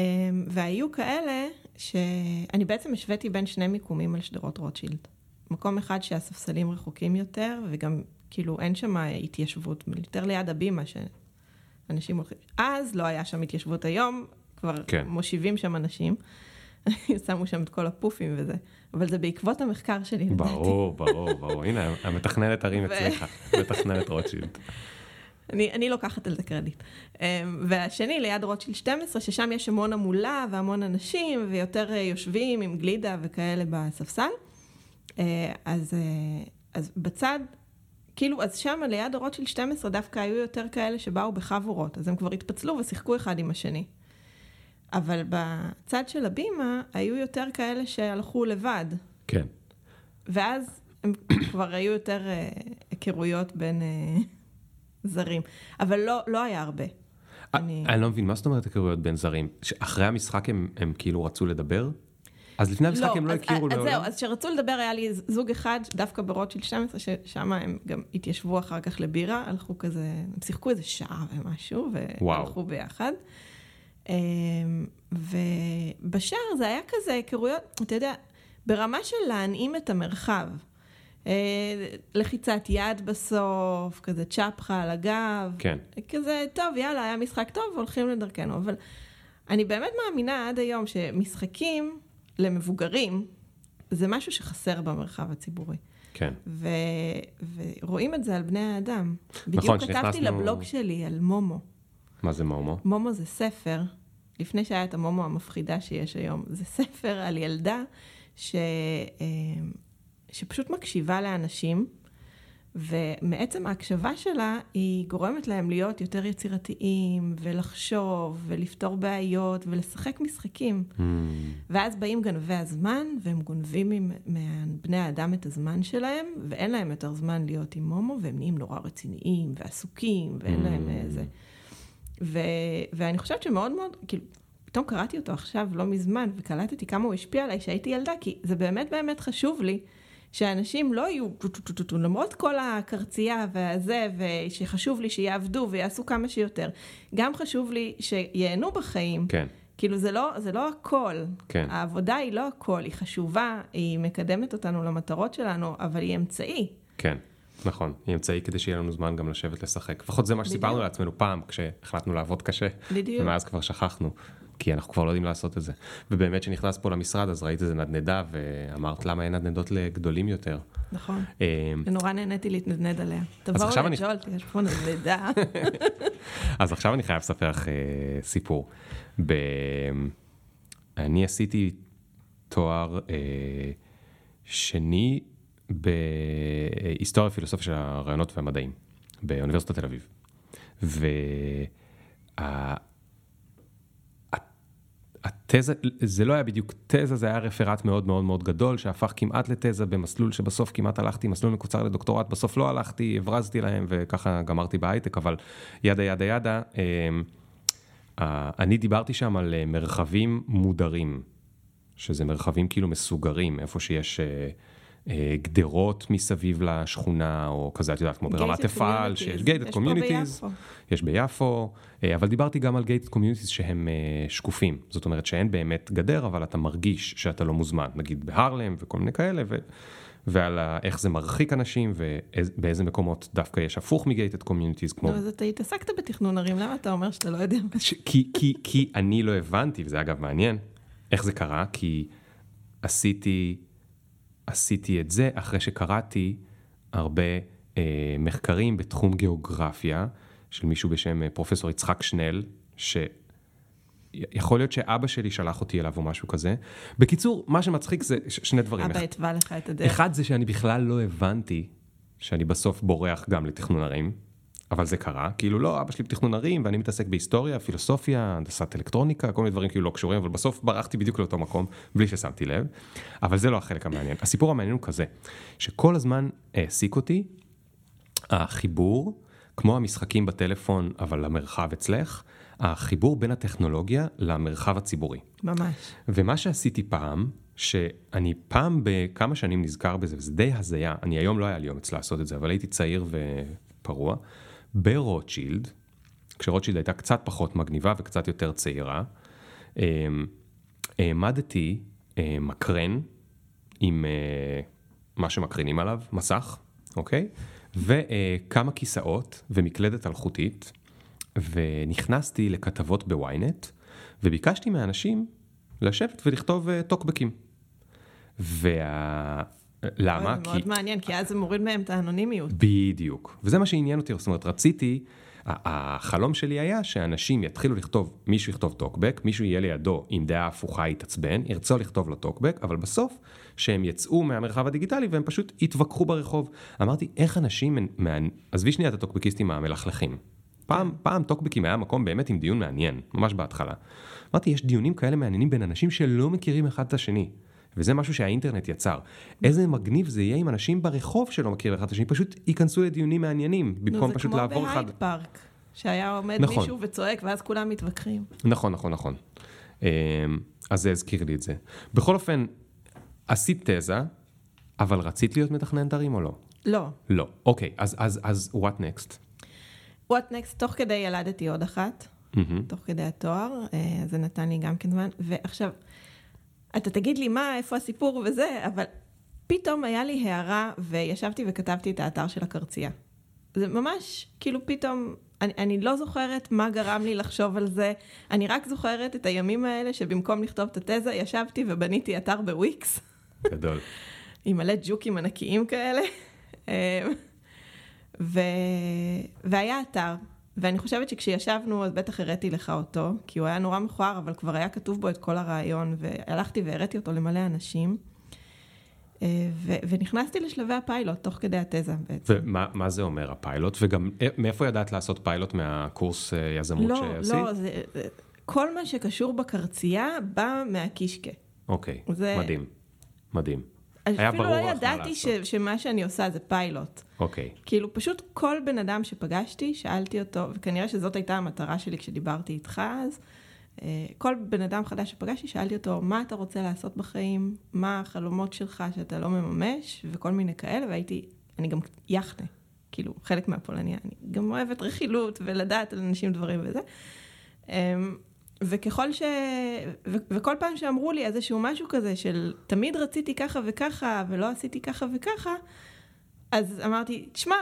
והיו כאלה שאני בעצם השוויתי בין שני מיקומים על שדרות רוטשילד. מקום אחד שהספסלים רחוקים יותר, וגם כאילו אין שם התיישבות, יותר ליד הבימה שאנשים הולכים. אז לא היה שם התיישבות היום, כבר כן. מושיבים שם אנשים. שמו שם את כל הפופים וזה. אבל זה בעקבות המחקר שלי, לדעתי. ברור, ברור, ברור. הנה, המתכננת הרים אצלך, מתכננת רוטשילד. אני, אני לוקחת על זה קרדיט. אמ, והשני, ליד רוטשילד 12, ששם יש המון המולה והמון אנשים, ויותר אה, יושבים עם גלידה וכאלה בספסל. אה, אז, אה, אז בצד, כאילו, אז שם ליד הרוטשילד 12 דווקא היו יותר כאלה שבאו בחבורות, אז הם כבר התפצלו ושיחקו אחד עם השני. אבל בצד של הבימה היו יותר כאלה שהלכו לבד, כן. ואז הם כבר היו יותר אה, היכרויות בין אה, זרים. אבל לא, לא היה הרבה. אני... אני לא מבין, מה זאת אומרת היכרויות בין זרים? אחרי המשחק הם, הם כאילו רצו לדבר? אז לפני המשחק הם לא אז- הכירו אז לעולם? זהו, אז כשרצו לדבר היה לי זוג אחד, דווקא ברוטשילד 12, ששם הם גם התיישבו אחר כך לבירה, הלכו כזה, הם שיחקו איזה שעה ומשהו, וואו. והלכו ביחד. אמ, ובשער זה היה כזה היכרויות, אתה יודע, ברמה של להנעים את המרחב. אה, לחיצת יד בסוף, כזה צ'פחה על הגב. כן. כזה, טוב, יאללה, היה משחק טוב, הולכים לדרכנו. אבל אני באמת מאמינה עד היום שמשחקים למבוגרים, זה משהו שחסר במרחב הציבורי. כן. ו... ורואים את זה על בני האדם. בדיוק נכון, כתבתי כשנכנסנו- לבלוג שלי על מומו. מה זה מומו? מומו זה ספר, לפני שהיה את המומו המפחידה שיש היום, זה ספר על ילדה ש... אה, שפשוט מקשיבה לאנשים, ומעצם ההקשבה שלה, היא גורמת להם להיות יותר יצירתיים, ולחשוב, ולפתור בעיות, ולשחק משחקים. Hmm, ואז באים גנבי הזמן, והם גונבים מבני האדם את הזמן שלהם, ואין להם יותר זמן להיות עם מומו, והם נהיים נורא רציניים ועסוקים, ואין להם Mm. איזה... ו... ואני חושבת שמאוד מאוד, כאילו, פתאום קראתי אותו עכשיו, לא מזמן, וקלטתי כמה הוא השפיע עליי כשהייתי ילדה, כי זה באמת באמת חשוב לי שאנשים לא יהיו למרות כל הקרצייה והזה, ושחשוב לי שיעבדו ויעשו כמה שיותר. גם חשוב לי שייהנו בחיים. כן. כאילו זה לא, זה לא הכל. כן. העבודה היא לא הכל, היא חשובה, היא מקדמת אותנו למטרות שלנו, אבל היא אמצעי. כן, נכון. היא אמצעי כדי שיהיה לנו זמן גם לשבת לשחק. לפחות זה מה שסיפרנו. לעצמנו פעם, כשהחלטנו לעבוד קשה. בדיוק. ומאז כבר שכחנו, כי אנחנו כבר לא יודעים לעשות את זה. ובאמת, כשנכנסת פה למשרד, אז ראית איזה נדנדה, ואמרת למה אין נדנדות לגדולים יותר. נכון. ונורא נהניתי להתנדנד עליה. תבואו לג'ולט, יש פה נדנדה. אז עכשיו אני חייב לספר לך אה, סיפור. אני עשיתי תואר אה, שני בהיסטוריה ופילוסופיה של הרעיונות והמדעים באוניברסיטת תל אביב. והתזה, זה לא היה בדיוק תזה, זה היה רפרט מאוד מאוד מאוד גדול, שהפך כמעט לתזה במסלול שבסוף כמעט הלכתי, מסלול מקוצר לדוקטורט, בסוף לא הלכתי, הברזתי להם וככה גמרתי בהייטק, אבל ידה ידה ידה, אה, אני דיברתי שם על אה, מרחבים מודרים, שזה מרחבים כאילו מסוגרים, איפה שיש אה, גדרות מסביב לשכונה, או כזה, את יודעת, כמו ברמת אפעל. שיש gated communities. יש ביפו, אה, אבל דיברתי גם על gated communities שהם אה, שקופים, זאת אומרת שאין באמת גדר, אבל אתה מרגיש שאתה לא מוזמן, נגיד בהרלם וכל מיני כאלה, ו... ועל איך זה מרחיק אנשים ובאיזה מקומות דווקא יש הפוך מ gated communities, כמו אז אתה התעסקת בתכנון ערים, למה אתה אומר שאתה לא יודע? ש... כי, כי, כי אני לא הבנתי, וזה אגב מעניין, איך זה קרה, כי עשיתי, עשיתי את זה אחרי שקראתי הרבה אה, מחקרים בתחום גיאוגרפיה, של מישהו בשם אה, פרופסור יצחק שנל, שיכול להיות שאבא שלי שלח אותי אליו או משהו כזה. בקיצור, מה שמצחיק זה ש- שני דברים. אבא התווה לך את הדרך. אחד זה שאני בכלל לא הבנתי שאני בסוף בורח גם לתכנון ערים, אבל זה קרה, כאילו לא, אבא שלי בתכנון ערים ואני מתעסק בהיסטוריה, פילוסופיה, הנדסת אלקטרוניקה, כל מיני דברים כאילו לא קשורים, אבל בסוף ברחתי בדיוק לאותו מקום, בלי ששמתי לב, אבל זה לא החלק המעניין. הסיפור המעניין הוא כזה, שכל הזמן העסיק אותי החיבור, כמו המשחקים בטלפון, אבל למרחב אצלך, החיבור בין הטכנולוגיה למרחב הציבורי. ממש. ומה שעשיתי פעם, שאני פעם בכמה שנים נזכר בזה, וזה די הזיה, אני היום לא היה לי אומץ לעשות את זה, אבל הייתי צעיר ופרוע, ברוטשילד, כשרוטשילד הייתה קצת פחות מגניבה וקצת יותר צעירה, אמ, העמדתי אה, מקרן עם אה, מה שמקרינים עליו, מסך, אוקיי? וכמה כיסאות ומקלדת אלחוטית, ונכנסתי לכתבות בוויינט, וביקשתי מאנשים לשבת ולכתוב אה, טוקבקים. וה... למה? זה מאוד מעניין, כי אז זה מוריד מהם את האנונימיות. בדיוק. וזה מה שעניין אותי, זאת אומרת, רציתי, החלום שלי היה שאנשים יתחילו לכתוב, מישהו יכתוב טוקבק, מישהו יהיה לידו עם דעה הפוכה יתעצבן, ירצה לכתוב לו טוקבק, אבל בסוף, שהם יצאו מהמרחב הדיגיטלי והם פשוט יתווכחו ברחוב. אמרתי, איך אנשים, מה... עזבי שנייה את הטוקבקיסטים המלכלכים. פעם, פעם טוקבקים היה מקום באמת עם דיון מעניין, ממש בהתחלה. אמרתי, יש דיונים כאלה מעניינים בין אנשים שלא מכירים אחד את השני. וזה משהו שהאינטרנט יצר. איזה מגניב זה יהיה אם אנשים ברחוב שלא מכירים אחד את השני פשוט ייכנסו לדיונים מעניינים, במקום פשוט זה לעבור כמו אחד. בהייד פארק. שהיה עומד נכון. מישהו וצועק, ואז כולם מתווכחים. נכון, נכון, נכון. אמ, אז זה הזכיר לי את זה. בכל אופן, עשית תזה, אבל רצית להיות מתכננת ערים או לא? לא. לא. אוקיי, אז, אז, אז what next? What next? תוך כדי ילדתי עוד אחת, מהמם. תוך כדי התואר, אה, זה נתן לי גם כן זמן. ועכשיו, אתה תגיד לי מה, איפה הסיפור וזה, אבל פתאום היה לי הערה, וישבתי וכתבתי את האתר של הקרצייה. זה ממש, כאילו פתאום, אני, אני לא זוכרת מה גרם לי לחשוב על זה, אני רק זוכרת את הימים האלה שבמקום לכתוב את התזה, ישבתי ובניתי אתר בוויקס, גדול. עם מלא ג'וקים ענקיים כאלה. אה, ו... והיה אתר, ואני חושבת שכשישבנו, אז בטח הראיתי לך אותו, כי הוא היה נורא מכוער, אבל כבר היה כתוב בו את כל הרעיון, והלכתי והראיתי אותו למלא אנשים. אה, ו... ונכנסתי לשלבי הפיילוט תוך כדי התזה בעצם. ומה מה זה אומר הפיילוט? וגם אה, מאיפה ידעת לעשות פיילוט מהקורס אה, יזמות לא, שעשית? לא, זה... זה- כל מה שקשור בקרצייה בא מהקישקה. אוקיי, זה- מדהים. מדהים. היה אפילו ברור לא לך מה ידעתי ש... לעשות. שמה שאני עושה זה פיילוט. אוקיי. כאילו, פשוט כל בן אדם שפגשתי, שאלתי אותו, וכנראה שזאת הייתה המטרה שלי כשדיברתי איתך אז, אה, כל בן אדם חדש שפגשתי, שאלתי אותו, מה אתה רוצה לעשות בחיים? מה החלומות שלך שאתה לא מממש? וכל מיני כאלה, והייתי, אני גם יחנה, כאילו, חלק מהפולניה. אני גם אוהבת רכילות ולדעת על אנשים דברים וזה. וככל ש... ו- וכל פעם שאמרו לי איזשהו משהו כזה של תמיד רציתי ככה וככה ולא עשיתי ככה וככה, אז אמרתי, תשמע,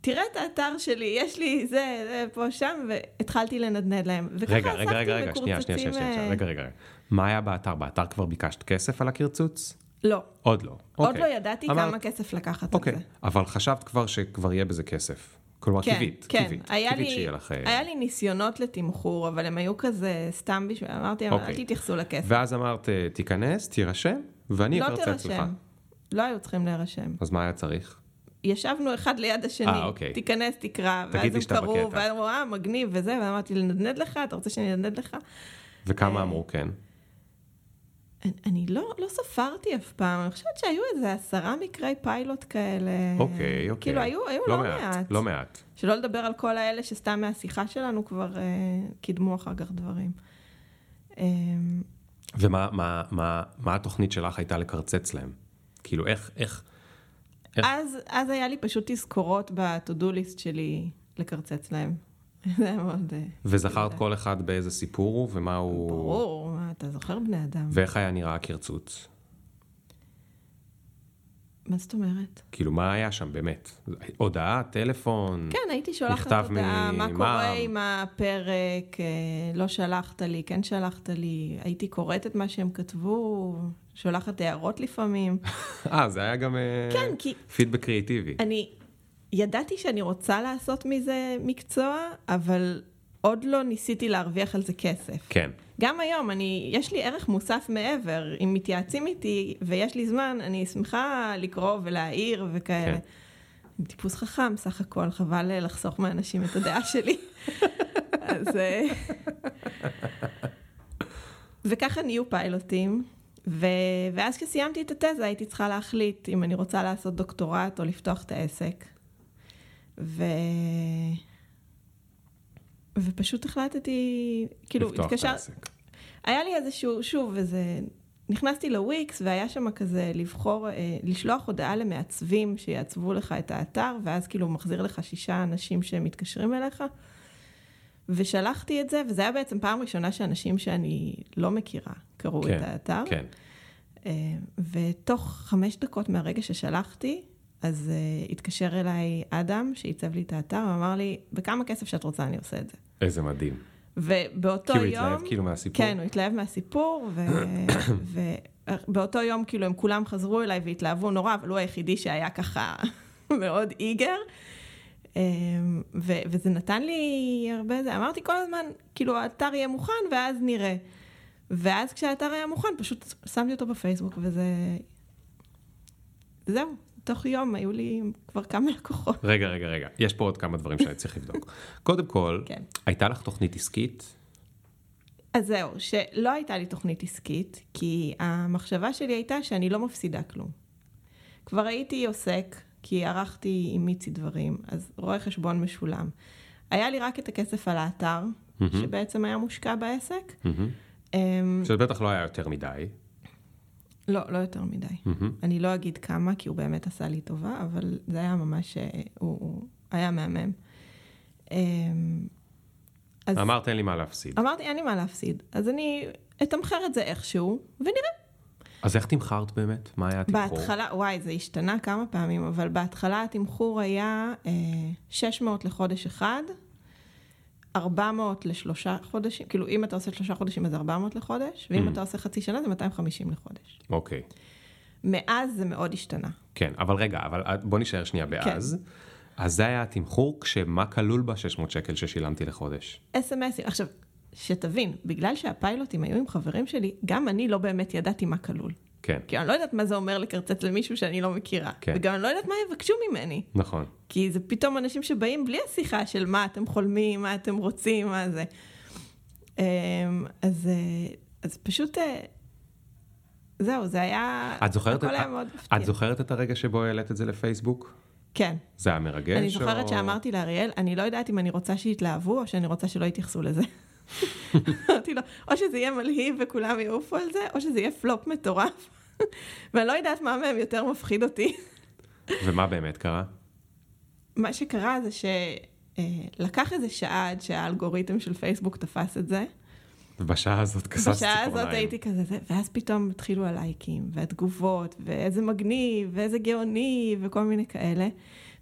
תראה את האתר שלי, יש לי זה, זה פה, שם, והתחלתי לנדנד להם. רגע, רגע, רגע, רגע, שנייה, שנייה, שנייה, שנייה, רגע, רגע. מה היה באתר? באתר כבר ביקשת כסף על הקרצוץ? לא, עוד לא. עוד אוקיי. לא ידעתי אמרת- כמה כסף לקחת אוקיי, על זה. אבל חשבת כבר שכבר יהיה בזה כסף. כלומר, כן, קיווית, כן, קיווית, היה קיווית לי- שיהיה לך... אה, היה לי ניסיונות לתמחור, אבל הם היו כזה סתם בשביל, אמרתי, אבל אל אוקיי. תתייחסו לכסף. ואז אמרת, אה, תיכנס, תירשם, ואני לא אקרצץ לך. תירשם. לא היו צריכים להירשם. אז מה היה צריך? ישבנו אחד ליד השני, אה, אוקיי. תיכנס, תקרא, ואז הם קראו. ואז אמרו, אה, מגניב וזה, ואמרתי, לנדנד לך? אתה רוצה שאני אנדנד לך? וכמה אמרו כן? אני- אני לא, לא ספרתי אף פעם, אני חושבת שהיו איזה עשרה מקרי פיילוט כאלה. אוקיי, אוקיי. כאילו, היו, היו לא, מעט. לא מעט. שלא לדבר על כל האלה שסתם מהשיחה שלנו כבר אה, קידמו אחר כך דברים. אה, ומה מה, מה, מה התוכנית שלך הייתה לקרצץ להם? כאילו, איך, איך... איך? אז, אז היה לי פשוט תזכורות ב-to-do list שלי לקרצץ להם. זה מאוד... אה, וזכרת זה- כל אחד באיזה סיפור הוא ומה הוא... ברור, מה, אתה זוכר בני אדם. ואיך היה נראה הקרצוץ? מה זאת אומרת? כאילו, מה היה שם באמת? הודעה, טלפון? כן, הייתי שולחת הודעה, מה ממע"מ. קורה עם הפרק, אה, לא שלחת לי, כן שלחת לי, הייתי קוראת את מה שהם כתבו, שולחת הערות לפעמים. אה, זה היה גם אה, כן, כי פידבק קריאיטיבי. אני ידעתי שאני רוצה לעשות מזה מקצוע, אבל עוד לא ניסיתי להרוויח על זה כסף. כן. גם היום, אני, יש לי ערך מוסף מעבר. אם מתייעצים איתי ויש לי זמן, אני שמחה לקרוא ולהעיר וכאלה. כן. אני טיפוס חכם, סך הכל, חבל אה, לחסוך מאנשים את הדעה שלי. אז... אה, וככה נהיו פיילוטים, ו... ואז כשסיימתי את התזה הייתי צריכה להחליט אם אני רוצה לעשות דוקטורט או לפתוח את העסק. ו... ופשוט החלטתי, כאילו, לפתוח את התקשר... העסק. היה לי איזשהו, שוב, איזה... נכנסתי לוויקס והיה שם כזה לבחור, אה, לשלוח הודעה למעצבים שיעצבו לך את האתר, ואז כאילו מחזיר לך שישה אנשים שמתקשרים אליך. ושלחתי את זה, וזה היה בעצם פעם ראשונה שאנשים שאני לא מכירה קראו כן, את האתר. כן. אה, ותוך חמש דקות מהרגע ששלחתי, אז uh, התקשר אליי אדם שעיצב לי את האתר, ואמר לי, בכמה כסף שאת רוצה אני עושה את זה. איזה מדהים. ובאותו כי הוא יום... התלהב כאילו מהסיפור? כן, הוא התלהב מהסיפור, ובאותו יום כאילו הם כולם חזרו אליי והתלהבו נורא, אבל הוא היחידי שהיה ככה מאוד איגר. אמ, ו- וזה נתן לי הרבה זה, אמרתי כל הזמן, כאילו האתר יהיה מוכן ואז נראה. ואז כשהאתר היה מוכן, פשוט שמתי אותו בפייסבוק וזה... זהו, תוך יום היו לי כבר כמה לקוחות. רגע, רגע, רגע. יש פה עוד כמה דברים שאני צריך לבדוק. קודם כל, כן. הייתה לך תוכנית עסקית? אז זהו, שלא הייתה לי תוכנית עסקית, כי המחשבה שלי הייתה שאני לא מפסידה כלום. כבר הייתי עוסק, כי ערכתי עם מיצי דברים, אז רואה חשבון משולם. היה לי רק את הכסף על האתר, שבעצם היה מושקע בעסק. אמ, שזה בטח לא היה יותר מדי. לא, לא יותר מדי. מהמם. אני לא אגיד כמה, כי הוא באמת עשה לי טובה, אבל זה היה ממש, אה, הוא, הוא היה מהמם. אמ, אז אמרת אין לי מה להפסיד. אמרתי, אין לי מה להפסיד, אז אני אתמחר את זה איכשהו, ונראה. אז איך תמחרת באמת? מה היה התמחור? בהתחלה, וואי, זה השתנה כמה פעמים, אבל בהתחלה התמחור היה אה, 600 לחודש אחד, 400 לשלושה חודשים, כאילו אם אתה עושה שלושה חודשים אז 400 לחודש, ואם Mm. אתה עושה חצי שנה זה 250 לחודש. אוקיי. מאז זה מאוד השתנה. כן, אבל רגע, אבל בוא נשאר שנייה באז. אז זה היה התמחור, כשמה כלול ב-600 שקל ששילמתי לחודש. אס.אם.אסים. עכשיו, שתבין, בגלל שהפיילוטים היו עם חברים שלי, גם אני לא באמת ידעתי מה כלול. כן, כי אני לא יודעת מה זה אומר לקרצץ למישהו שאני לא מכירה. כן. וגם אני לא יודעת מה יבקשו ממני. נכון. כי זה פתאום אנשים שבאים בלי השיחה של מה אתם חולמים, מה אתם רוצים, מה זה. אמ, אז, אה, אז פשוט, אה, זהו, זה היה, את זוכרת, הכל היה את, מאוד מפתיע. את זוכרת את הרגע שבו העלית את זה לפייסבוק? כן. זה היה מרגש? אני זוכרת או- שאמרתי לאריאל, אני לא יודעת אם אני רוצה שיתלהבו או שאני רוצה שלא יתייחסו לזה. אמרתי לו, או שזה יהיה מלהיב וכולם יעופו על זה, או שזה יהיה פלופ מטורף. ואני לא יודעת מה מהם יותר מפחיד אותי. ומה באמת קרה? מה שקרה זה שלקח איזה שעה עד שהאלגוריתם של פייסבוק תפס את זה. ובשעה הזאת כססתי בשעה ציפורניים. הזאת הייתי כזה, זה, ואז פתאום התחילו הלייקים, והתגובות, ואיזה מגניב, ואיזה גאוני, וכל מיני כאלה.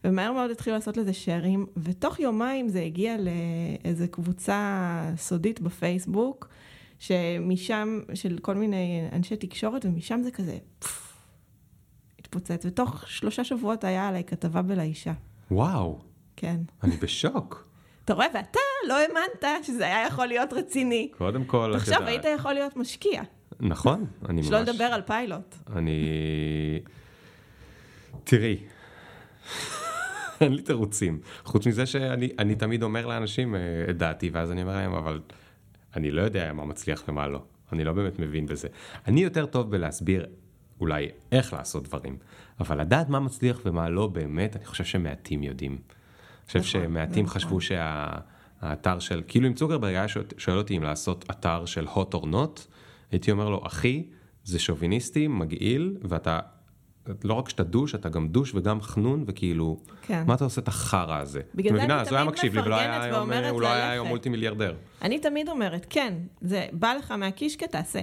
ומהר מאוד התחילו לעשות לזה שרים, ותוך יומיים זה הגיע לאיזה קבוצה סודית בפייסבוק, שמשם, של כל מיני אנשי תקשורת, ומשם זה כזה, פפפ, התפוצץ. ותוך שלושה שבועות היה עליי כתבה בלאישה. וואו, כן. אני בשוק. אתה רואה, ואתה לא האמנת שזה היה יכול להיות רציני. קודם כל, את עכשיו יודעת. היית יכול להיות משקיע. נכון, אני ממש... שלא לדבר על פיילוט. אני... תראי, אין לי תירוצים. חוץ מזה שאני אני תמיד אומר לאנשים אה, את דעתי, ואז אני אומר להם, אבל אני לא יודע מה מצליח ומה לא. אני לא באמת מבין בזה. אני יותר טוב בלהסביר אולי איך לעשות דברים, אבל לדעת מה מצליח ומה לא באמת, אני חושב שמעטים יודעים. אני חושב נכון, שמעטים נכון. חשבו שהאתר של, כאילו אם צוקרברג היה שואל אותי אם לעשות אתר של hot or not, הייתי אומר לו, אחי, זה שוביניסטי, מגעיל, ואתה, לא רק שאתה דוש, אתה גם דוש וגם חנון, וכאילו, כן. מה אתה עושה את החרא הזה? בגלל זה? אני תמיד מקשיב לי, ולא היה מפרגנת היום, ואומרת הוא לא היה היום ללכת. מולטי מיליארדר. אני תמיד אומרת, כן, זה בא לך מהקישקע, תעשה.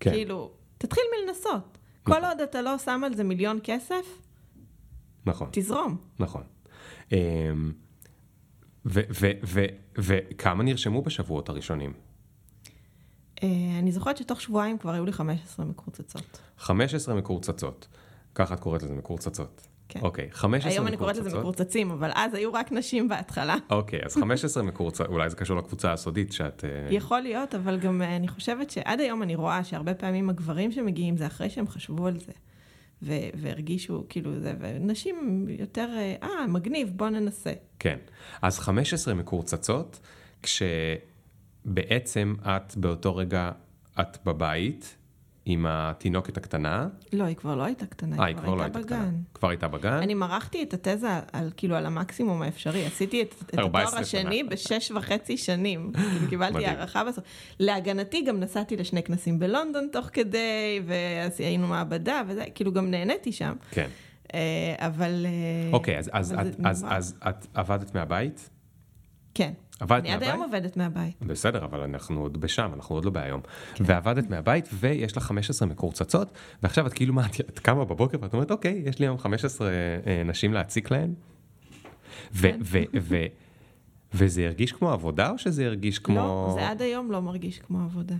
כן, כאילו, תתחיל מלנסות. כל עוד אתה לא שם על זה מיליון כסף, נכון. תזרום. נכון. אמ, וכמה נרשמו בשבועות הראשונים? אה, אני זוכרת שתוך שבועיים כבר היו לי 15 מקורצצות. 15 מקורצצות. ככה את קוראת לזה, מקורצצות. כן. אוקיי, 15 היום אני קוראת לזה מקורצצים, אבל אז היו רק נשים בהתחלה. אוקיי, אז 15 מקורצות, אולי זה קשור לקבוצה הסודית שאת... אה, יכול להיות, אבל גם אה, אני חושבת שעד היום אני רואה שהרבה פעמים הגברים שמגיעים זה אחרי שהם חשבו על זה. ו- והרגישו כאילו זה, ונשים יותר, אה, מגניב, בוא ננסה. כן. אז 15 מקורצצות, כשבעצם את באותו רגע, את בבית עם התינוקת הקטנה. לא, היא כבר לא הייתה קטנה, אה, היא כבר לא הייתה קטנה. בגן. כבר הייתה בגן? אני מרחתי את התזה על, על כאילו על המקסימום האפשרי, עשיתי את, את 14 התואר השני. בשש וחצי שנים, כאילו קיבלתי. הערכה בסוף. להגנתי גם נסעתי לשני כנסים בלונדון תוך כדי, והיינו מעבדה וזה, כאילו גם נהניתי שם, כן. אה, אבל... אה, אוקיי. אז את עבדת מהבית? כן. עבדת אני עד מהבית? היום עובדת מהבית. בסדר, אבל אנחנו עוד בשם, אנחנו עוד לא בהיום. כן. ועבדת מהבית, ויש לך 15 מקורצצות, ועכשיו את כאילו, מה, את את קמה בבוקר ואת אומרת, אוקיי, יש לי היום 15 אה, נשים להציק להן? ו- כן. ו- ו- וזה הרגיש כמו עבודה, או שזה הרגיש כמו... לא, זה עד היום לא מרגיש כמו עבודה.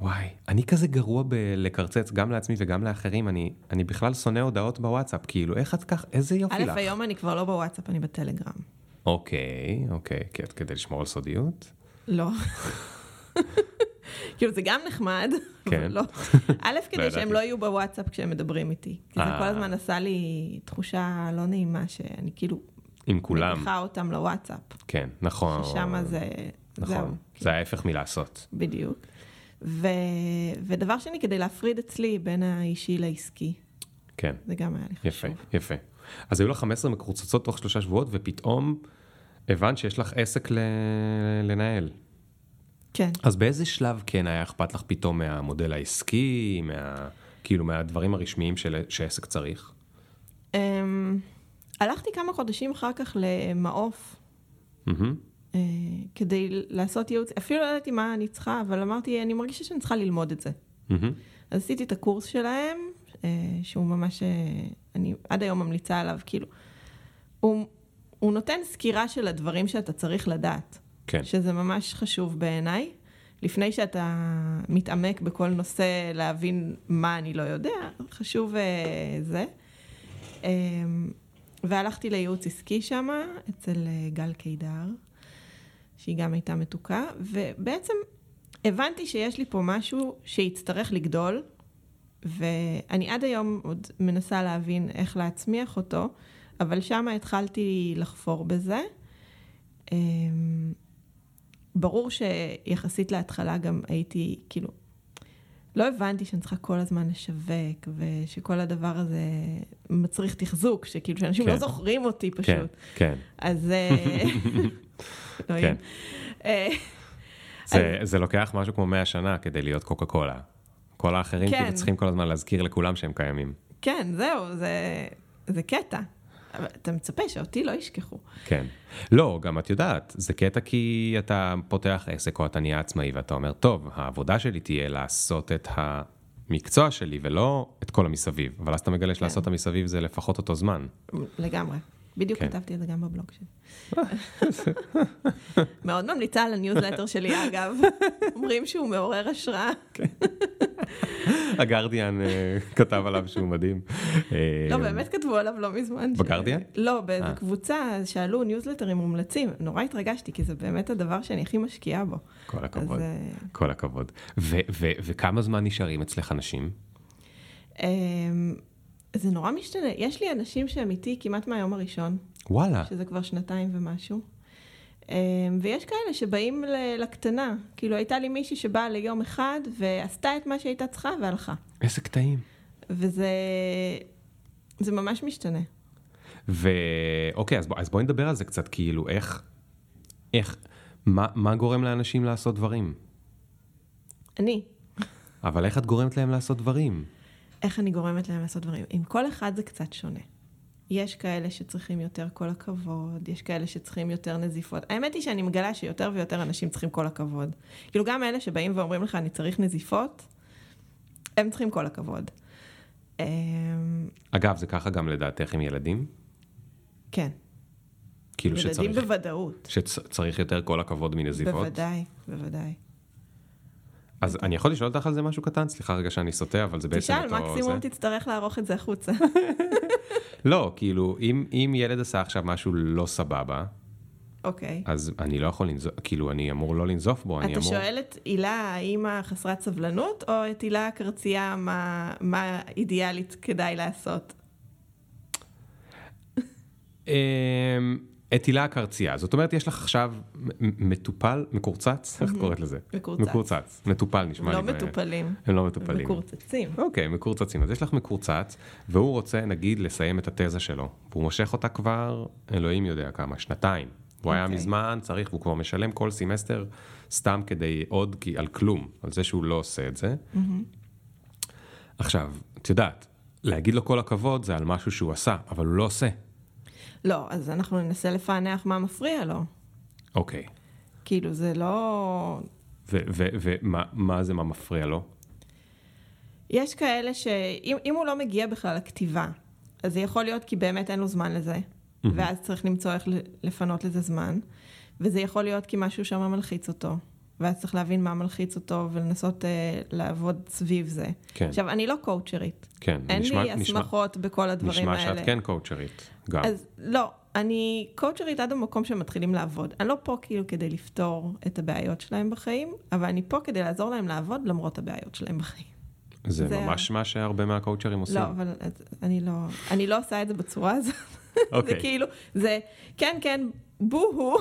וואי, אני כזה גרוע בלקרצץ גם לעצמי וגם לאחרים, אני, אני בכלל שונא הודעות בוואטסאפ, כאילו, איך את כך, איזה יופי א', לך. היום אני כבר לא בוואטסאפ, אני בטלגרם. אוקיי, אוקיי, כדי לשמור על סודיות? לא. כאילו זה גם נחמד, כן. אבל לא. א', לא כדי שהם ידעתי. לא יהיו בוואטסאפ כשהם מדברים איתי. כי זה אה. כל הזמן עשה לי תחושה לא נעימה, שאני כאילו עם כולם. מניחה אותם לוואטסאפ. כן, נכון. ששם זה... זהו. נכון, זה ההפך מלעשות. בדיוק. ו... ודבר שני, כדי להפריד אצלי בין האישי לעסקי. כן, זה גם היה לי יפה, חשוב. יפה. אז היו לך 15 מקורצצות תוך שלושה שבועות, ופתאום הבנת שיש לך עסק ל... לנהל. כן. אז באיזה שלב כן היה אכפת לך פתאום מהמודל העסקי, מה... כאילו מהדברים הרשמיים של... שעסק צריך? Um, הלכתי כמה חודשים אחר כך למעוף, Mm-hmm. uh, כדי לעשות ייעוץ, אפילו לא ידעתי מה אני צריכה, אבל אמרתי, אני מרגישה שאני צריכה ללמוד את זה. Mm-hmm. אז עשיתי את הקורס שלהם, שהוא ממש, uh, אני עד היום ממליצה עליו, כאילו, הוא, הוא נותן סקירה של הדברים שאתה צריך לדעת. כן. שזה ממש חשוב בעיניי. לפני שאתה מתעמק בכל נושא, להבין מה אני לא יודע, חשוב uh, זה. Um, והלכתי לייעוץ עסקי שם, אצל גל קידר, שהיא גם הייתה מתוקה, ובעצם הבנתי שיש לי פה משהו שיצטרך לגדול, ואני עד היום עוד מנסה להבין איך להצמיח אותו, אבל שם התחלתי לחפור בזה. Um, ברור שיחסית להתחלה גם הייתי, כאילו, לא הבנתי שאני צריכה כל הזמן לשווק, ושכל הדבר הזה מצריך תחזוק, שכאילו, שאנשים כן. לא זוכרים אותי פשוט. כן, כן. אז... אה, אלוהים. כן. אה, זה, זה לוקח משהו כמו 100 שנה כדי להיות קוקה קולה. כל האחרים כן. כאילו צריכים כל הזמן להזכיר לכולם שהם קיימים. כן, זהו, זה, זה קטע. אבל אתה מצפה שאותי לא ישכחו. כן. לא, גם את יודעת, זה קטע כי אתה פותח עסק או אתה נהיה עצמאי ואתה אומר, טוב, העבודה שלי תהיה לעשות את המקצוע שלי ולא את כל המסביב. אבל אז אתה מגלה שלעשות את המסביב זה לפחות אותו זמן. לגמרי. בדיוק כן. כתבתי את זה גם בבלוג שלי. מאוד ממליצה על הניוזלטר שלי, אגב. אומרים שהוא מעורר השראה. הגרדיאן אה, כתב עליו שהוא מדהים. אה, לא, באמת כתבו עליו לא מזמן. בגרדיאן? לא, באיזה אה. קבוצה, שאלו ניוזלטרים מומלצים. נורא התרגשתי, כי זה באמת הדבר שאני הכי משקיעה בו. כל הכבוד, כל הכבוד. וכמה זמן נשארים אצלך אנשים? זה נורא משתנה. יש לי אנשים שהם איתי כמעט מהיום הראשון, וואלה. שזה כבר שנתיים ומשהו. אמ, ויש כאלה שבאים לקטנה. כאילו, הייתה לי מישהי שבאה ליום אחד ועשתה את מה שהייתה צריכה והלכה. איזה קטעים. וזה זה ממש משתנה. ואוקיי, אז, בוא, אז בואי נדבר על זה קצת, כאילו, איך, איך, מה, מה גורם לאנשים לעשות דברים? אני, אבל איך את גורמת להם לעשות דברים? איך אני גורמת להם לעשות דברים? עם כל אחד זה קצת שונה. יש כאלה שצריכים יותר כל הכבוד, יש כאלה שצריכים יותר נזיפות. האמת היא שאני מגלה שיותר ויותר אנשים צריכים כל הכבוד. כאילו גם אלה שבאים ואומרים לך, אני צריך נזיפות, הם צריכים כל הכבוד. אמ, אגב, זה ככה גם לדעתך עם ילדים? כן, כאילו ילדים שצריך, בוודאות. שצריך יותר כל הכבוד מנזיפות? בוודאי, בוודאי. אז אני יכול לשאול אותך על זה משהו קטן? סליחה רגע שאני סוטה, אבל זה בעצם תשאל, אותו... מקסימום זה. תצטרך לערוך את זה החוצה. לא, כאילו, אם, אם ילד עשה עכשיו משהו לא סבבה, אוקיי. אז אני לא יכול לנזוף, כאילו, אני אמור לא לנזוף בו, אני אתה אמור... שואל את הילה האימא חסרת סבלנות, או את הילה הקרצייה מה, מה אידיאלית כדאי לעשות? את הילה הקרצייה, זאת אומרת, יש לך עכשיו מטופל, מקורצץ? איך קוראת לזה? מקורצץ. מקורצץ, מטופל נשמע לא לי. ב- מטופלים, הם לא מטופלים. מקורצצים. אוקיי, מקורצצים. אז יש לך מקורצץ, והוא רוצה, נגיד, לסיים את התזה שלו. והוא מושך אותה כבר, אלוהים יודע כמה, שנתיים. הוא היה אוקיי. מזמן, צריך, והוא כבר משלם כל סמסטר סתם כדי עוד, כי על כלום, על זה שהוא לא עושה את זה. עכשיו, את יודעת, להגיד לו כל הכבוד זה על משהו שהוא עשה, אבל הוא לא עושה. לא, אז אנחנו ננסה לפענח מה מפריע לו. אוקיי. כאילו, זה לא... ומה מה זה, מה מפריע לו? יש כאלה שאם אם הוא לא מגיע בכלל לכתיבה, אז זה יכול להיות כי באמת אין לו זמן לזה, ואז צריך למצוא איך לפנות לזה זמן, וזה יכול להיות כי משהו שם מלחיץ אותו, ואז צריך להבין מה מלחיץ אותו ולנסות אה, לעבוד סביב זה. כן. עכשיו, אני לא קואוצ'רית, כן, אין נשמע- לי נשמע- הסמכות בכל הדברים נשמע האלה. שאת כן קואוצ'רית, גם. אז לא, אני קואוצ'רית עד המקום שהם מתחילים לעבוד. אני לא פה כאילו כדי לפתור את הבעיות שלהם בחיים, אבל אני פה כדי לעזור להם לעבוד למרות הבעיות שלהם בחיים. זה זה ממש מה שהרבה מהקואוצ'רים עושים. לא, אבל אני לא, אני לא עושה את זה בצורה הזאת. זה אוקיי. כאילו, זה, כן, כן, בו-הו,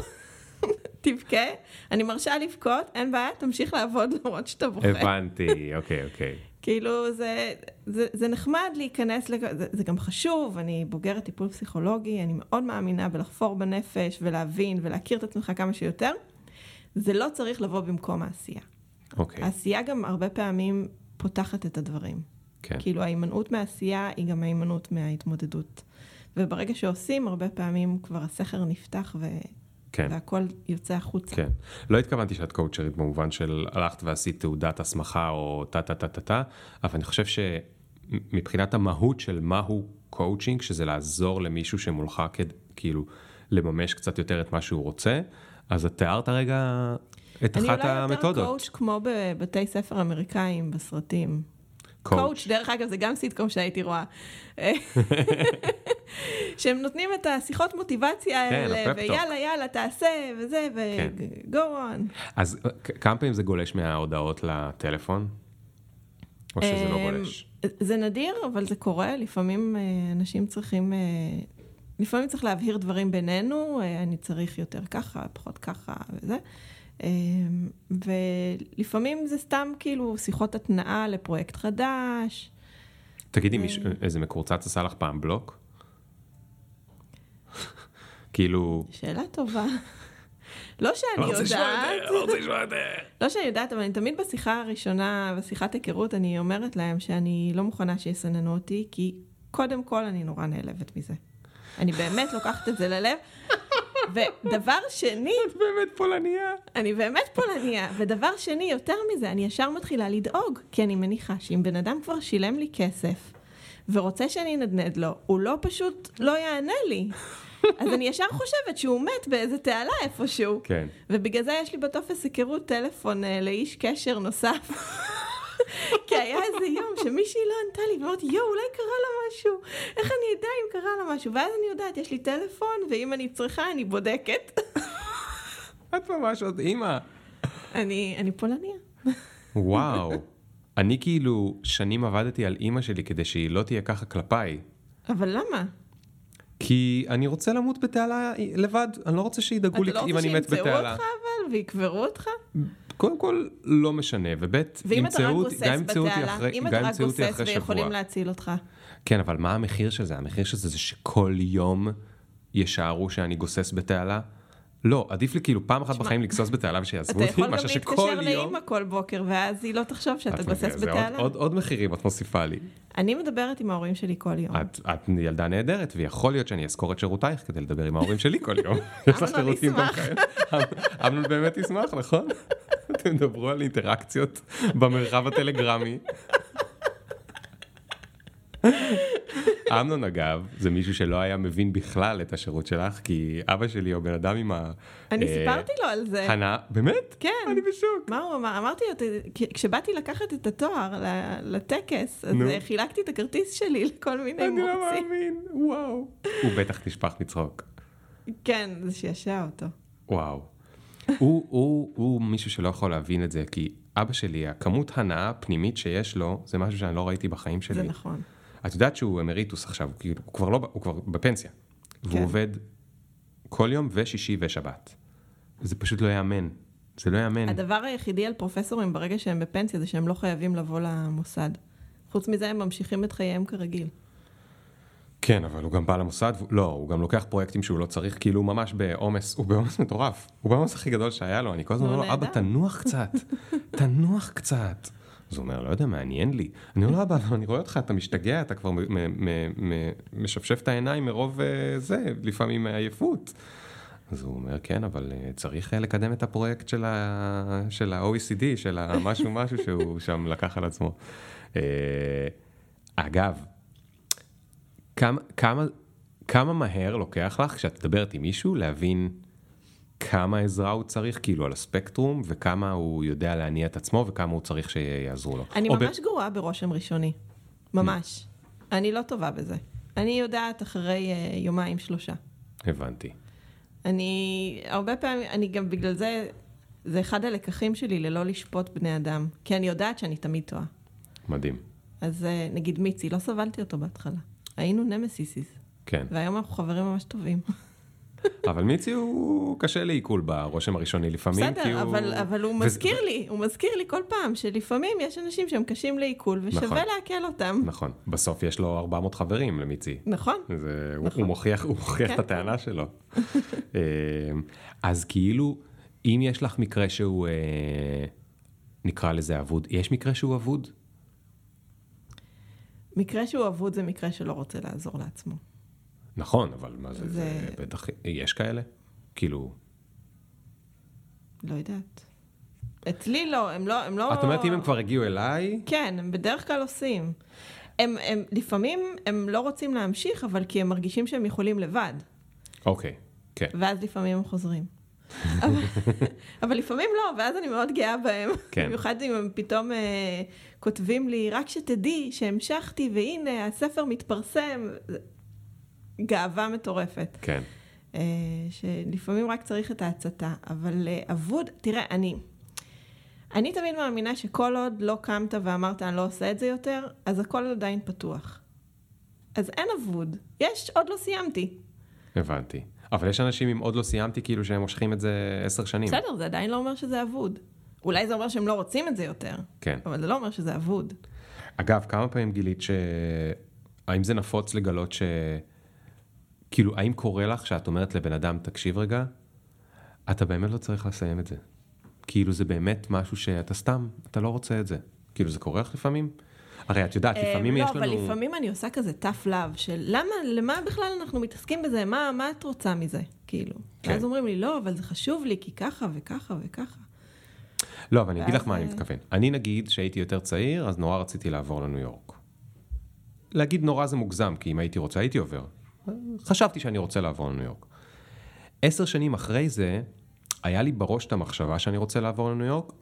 תבכה, אני מרשה לבכות, אין בעיה, תמשיך לעבוד למרות שאתה בוכה. הבנתי, אוקיי, אוקיי. כאילו, זה, זה, זה נחמד להיכנס, לג... זה, זה גם חשוב, אני בוגרת טיפול פסיכולוגי, אני מאוד מאמינה בלחפור בנפש ולהבין ולהכיר את עצמך כמה שיותר. זה לא צריך לבוא במקום העשייה. אוקיי. העשייה גם הרבה פעמים פותחת את הדברים. כן. כאילו ההימנעות מהעשייה היא גם ההימנעות מההתמודדות. וברגע שעושים, הרבה פעמים כבר הסכר נפתח ו... כן. והכל יוצא החוצה. כן. לא התכוונתי שאת coach רית במובן של הלכת ועשית תעודת הסמכה או טה טה טה טה טה, אבל אני חושב שמבחינת המהות של מהו קואוצ'ינג, שזה לעזור למישהו שמולך כד- כאילו לממש קצת יותר את מה שהוא רוצה, אז את תיארת רגע את אחת אני אולי יותר המתודות. coach כמו בבתי ספר אמריקאים בסרטים. קואוצ', דרך אגב, זה גם סיטקום שהייתי רואה. שהם נותנים את השיחות מוטיבציה כן, האלה. ויאללה, יאללה, תעשה, וזה, כן. ו-go on. אז כמה פעמים זה גולש מההודעות לטלפון? או שזה לא אמ, גולש? זה נדיר, אבל זה קורה, לפעמים אה, אנשים צריכים, אה, לפעמים צריך להבהיר דברים בינינו, אה, אני צריך יותר ככה, פחות ככה וזה. אה, ולפעמים זה סתם כאילו שיחות התנעה לפרויקט חדש. תגידי, אה. מישהו- איזה מקורצץ עשה לך פעם בלוק? כאילו... שאלה טובה. לא שאני יודעת, לא רוצה לשמוע יותר. לא שאני יודעת, אבל אני תמיד בשיחה הראשונה, בשיחת היכרות, אני אומרת להם שאני לא מוכנה שיסננו אותי, כי קודם כל אני נורא נעלבת מזה. אני באמת לוקחת את זה ללב. ודבר שני, את באמת פולניה. אני באמת פולניה, ודבר שני, יותר מזה, אני ישר מתחילה לדאוג, כי אני מניחה שאם בן אדם כבר שילם לי כסף, ורוצה שאני אנדנד לו, הוא לא פשוט לא יענה לי. אז אני ישר חושבת שהוא מת באיזה תעלה איפשהו. כן. ובגלל זה יש לי בטופס היכרות טלפון אה, לאיש קשר נוסף. כי היה איזה יום שמישהי לא ענתה לי, ואמרתי, יואו, אולי קרה לה משהו. איך אני אדע אם קרה לה משהו? ואז אני יודעת, יש לי טלפון, ואם אני צריכה, אני בודקת. את ממש עוד אימא. אני, אני פולניה. וואו. אני כאילו שנים עבדתי על אימא שלי כדי שהיא לא תהיה ככה כלפיי. אבל למה? כי אני רוצה למות בתעלה לבד, אני לא רוצה שידאגו לי אתה לא אם רוצה אני מת שימצאו בתעלה. אותך אבל, ויקברו אותך? קודם כל, לא משנה, וב' ואם אתה רק ימצאו אותי, גוסס גם ימצאו אותי בתעלה, אחרי, אם גם אתה רק גוסס אחרי שבוע. ויכולים להציל אותך. כן, אבל מה המחיר של זה? המחיר של זה זה שכל יום ישערו שאני גוסס בתעלה? לא, עדיף לי כאילו פעם אחת בחיים לגסוס בתעלה ושיעזבו אתה אותי, יכול גם מאשר להתקשר שכל יום... לאימא כל בוקר, ואז היא לא תחשוב שאתה את גוסס מבינה, זה עוד- בתעלה. עוד- עוד מחירים את מוסיפה לי. אני מדברת עם ההורים שלי כל יום. את, את ילדה נהדרת, ויכול להיות שאני אזכור את שירותייך כדי לדבר עם ההורים שלי כל יום. יש לך שירותים גם. כאלה. אמ- אמנון באמת ישמח, נכון? אתם תדברו על אינטראקציות במרחב הטלגרמי. אמנון אגב, זה מישהו שלא היה מבין בכלל את השירות שלך, כי אבא שלי הוא בן אדם עם ה... אני אה, סיפרתי לו על זה. הנאה, באמת? כן. אני בשוק. מה הוא אמר? אמרתי לו, "ת- כ- כשבאתי לקחת את התואר לטקס, אז חילקתי את הכרטיס שלי לכל מיני אני לא מורצים. מאמין, וואו. הוא בטח נשפך מצחוק. כן, זה שעשע אותו. וואו. הוא, הוא, הוא מישהו שלא יכול להבין את זה, כי אבא שלי, הכמות הנאה הפנימית שיש לו, זה משהו שאני לא ראיתי בחיים שלי. זה נכון. את יודעת שהוא אמריטוס עכשיו, הוא, כאילו, הוא, כבר, לא, הוא כבר בפנסיה. והוא כן. עובד כל יום ושישי ושבת. זה פשוט לא ייאמן. זה לא ייאמן. הדבר היחידי על פרופסורים ברגע שהם בפנסיה זה שהם לא חייבים לבוא למוסד. חוץ מזה הם ממשיכים את חייהם כרגיל. כן, אבל הוא גם בא למוסד, והוא- לא, הוא גם לוקח פרויקטים שהוא לא צריך, כאילו הוא ממש בעומס, הוא בעומס מטורף. הוא בעומס הכי גדול שהיה לו, אני כל הזמן אומר לו, אבא, נהדר." תנוח קצת, תנוח קצת. אז הוא אומר, לא יודע, מעניין לי. אני אומר לו, אבא, אני רואה אותך, אתה משתגע, אתה כבר משפשף את העיניים מרוב אה, זה, לפעמים מעייפות. אז הוא אומר, כן, אבל אה, צריך אה, לקדם את הפרויקט של ה-OECD, של המשהו משהו שהוא שם לקח על עצמו. אגב, כמה, כמה מהר לוקח לך כשאת מדברת עם מישהו להבין כמה עזרה הוא צריך, כאילו על הספקטרום, וכמה הוא יודע להניע את עצמו, וכמה הוא צריך שיעזרו לו. אני או ב- ממש גרועה ברושם ראשוני. ממש. אני לא טובה בזה. אני יודעת אחרי אה, יומיים שלושה. הבנתי. אני הרבה פעמים, אני גם בגלל זה, זה אחד הלקחים שלי ללא לשפוט בני אדם. כי אני יודעת שאני תמיד טועה. מדהים. אז אה, נגיד מיצי, לא סבלתי אותו בהתחלה. היינו נמסיסיס. כן. והיום אנחנו חברים ממש טובים. אבל מיצי הוא קשה לעיכול ברושם הראשוני לפעמים, כי בסדר, הוא... אבל, אבל הוא מזכיר לי, הוא מזכיר לי כל פעם שלפעמים יש אנשים שהם קשים לעיכול ושווה נכון. לעכל אותם. נכון, בסוף יש לו 400 חברים למיצי. נכון. זה, הוא, נכון. הוא מוכיח, הוא מוכיח כן. את הטענה שלו. אה, אז כאילו, אם יש לך מקרה שהוא, אה, נקרא לזה אבוד, יש מקרה שהוא אבוד? מקרה שהוא אבוד זה מקרה שלא רוצה לעזור לעצמו. נכון, אבל מה זה, זה... בטח, יש כאלה? כאילו, לא יודעת. אצלי לא, הם לא, הם לא... את אומרת אם הם כבר הגיעו אליי, כן, הם בדרך כלל עושים. הם, הם, לפעמים הם לא רוצים להמשיך, אבל כי הם מרגישים שהם יכולים לבד, אוקיי, כן, ואז לפעמים הם חוזרים. אבל, אבל לפעמים לא, ואז אני מאוד גאה בהם. כן. במיוחד אם הם פתאום אה, כותבים לי, רק שתדעי שהמשכתי, והנה, הספר מתפרסם. גאווה מטורפת. כן, אה, שלפעמים רק צריך את ההצתה, אבל אה, אבוד, תראה, אני, אני תמיד מאמינה שכל עוד לא קמת ואמרת אני לא עושה את זה יותר, אז הכל עדיין פתוח. אז אין אבוד, יש, עוד לא סיימתי. הבנתי. אבל יש אנשים אם עוד לא סיימתי, כאילו שהם מושכים את זה עשר שנים. בסדר, זה עדיין לא אומר שזה אבוד. אולי זה אומר שהם לא רוצים את זה יותר, כן. אבל זה לא אומר שזה אבוד. אגב, כמה פעמים גילית ש... האם זה נפוץ לגלות ש... כאילו, האם קורה לך שאת אומרת לבן אדם, תקשיב רגע, אתה באמת לא צריך לסיים את זה. כאילו, זה באמת משהו שאתה סתם, אתה לא רוצה את זה. כאילו, זה קורה לך לפעמים? הרי את יודעת, לפעמים אה, יש לא, לנו... אבל לפעמים אני עושה כזה tough love, של למה, למה בכלל אנחנו מתעסקים בזה? מה, מה את רוצה מזה? כאילו. כן. ואז אומרים לי, לא, אבל זה חשוב לי, כי ככה וככה וככה. לא, אבל אני אגיד לך מה אני אה, מתכוון. אני נגיד, שהייתי יותר צעיר, אז נורא רציתי לעבור לניו יורק. להגיד נורא זה מוגזם, כי אם הייתי רוצה, הייתי עובר. חשבתי שאני רוצה לעבור לניו יורק. עשר שנים אחרי זה, היה לי בראש את המחשבה שאני רוצה לעבור לניו יורק,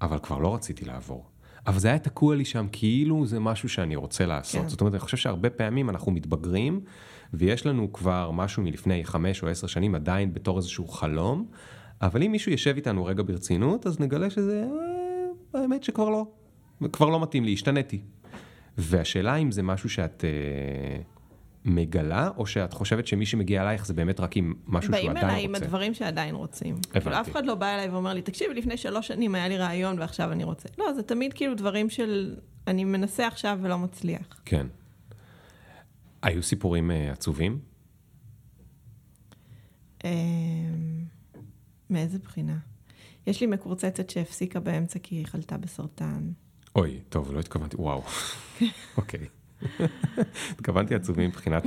אבל כבר לא רציתי לעבור. אבל זה היה תקוע לי שם כאילו זה משהו שאני רוצה לעשות. כן. זאת אומרת, אני חושב שהרבה פעמים אנחנו מתבגרים, ויש לנו כבר משהו מלפני חמש או עשר שנים עדיין בתור איזשהו חלום, אבל אם מישהו יושב איתנו רגע ברצינות, אז נגלה שזה, אה, האמת שכבר לא. כבר לא מתאים לי, השתניתי. והשאלה אם זה משהו שאת אה, מגלה, או שאת חושבת שמי שמגיע אלייך זה באמת רק עם משהו שהוא באים עדיין אליי עם רוצה. הדברים שעדיין רוצים. הבנתי. כאילו, אף אחד לא בא אליי ואומר לי, תקשיב, לפני שלוש שנים היה לי רעיון ועכשיו אני רוצה. לא, זה תמיד כאילו דברים של, אני מנסה עכשיו ולא מצליח. כן. היו סיפורים אה, עצובים? אמ, מאיזה בחינה? יש לי מקורצצת שהפסיקה באמצע כי היא חלתה בסרטן. אוי, טוב, לא התכוונתי, וואו. אוקיי. התכוונתי עצובים מבחינת...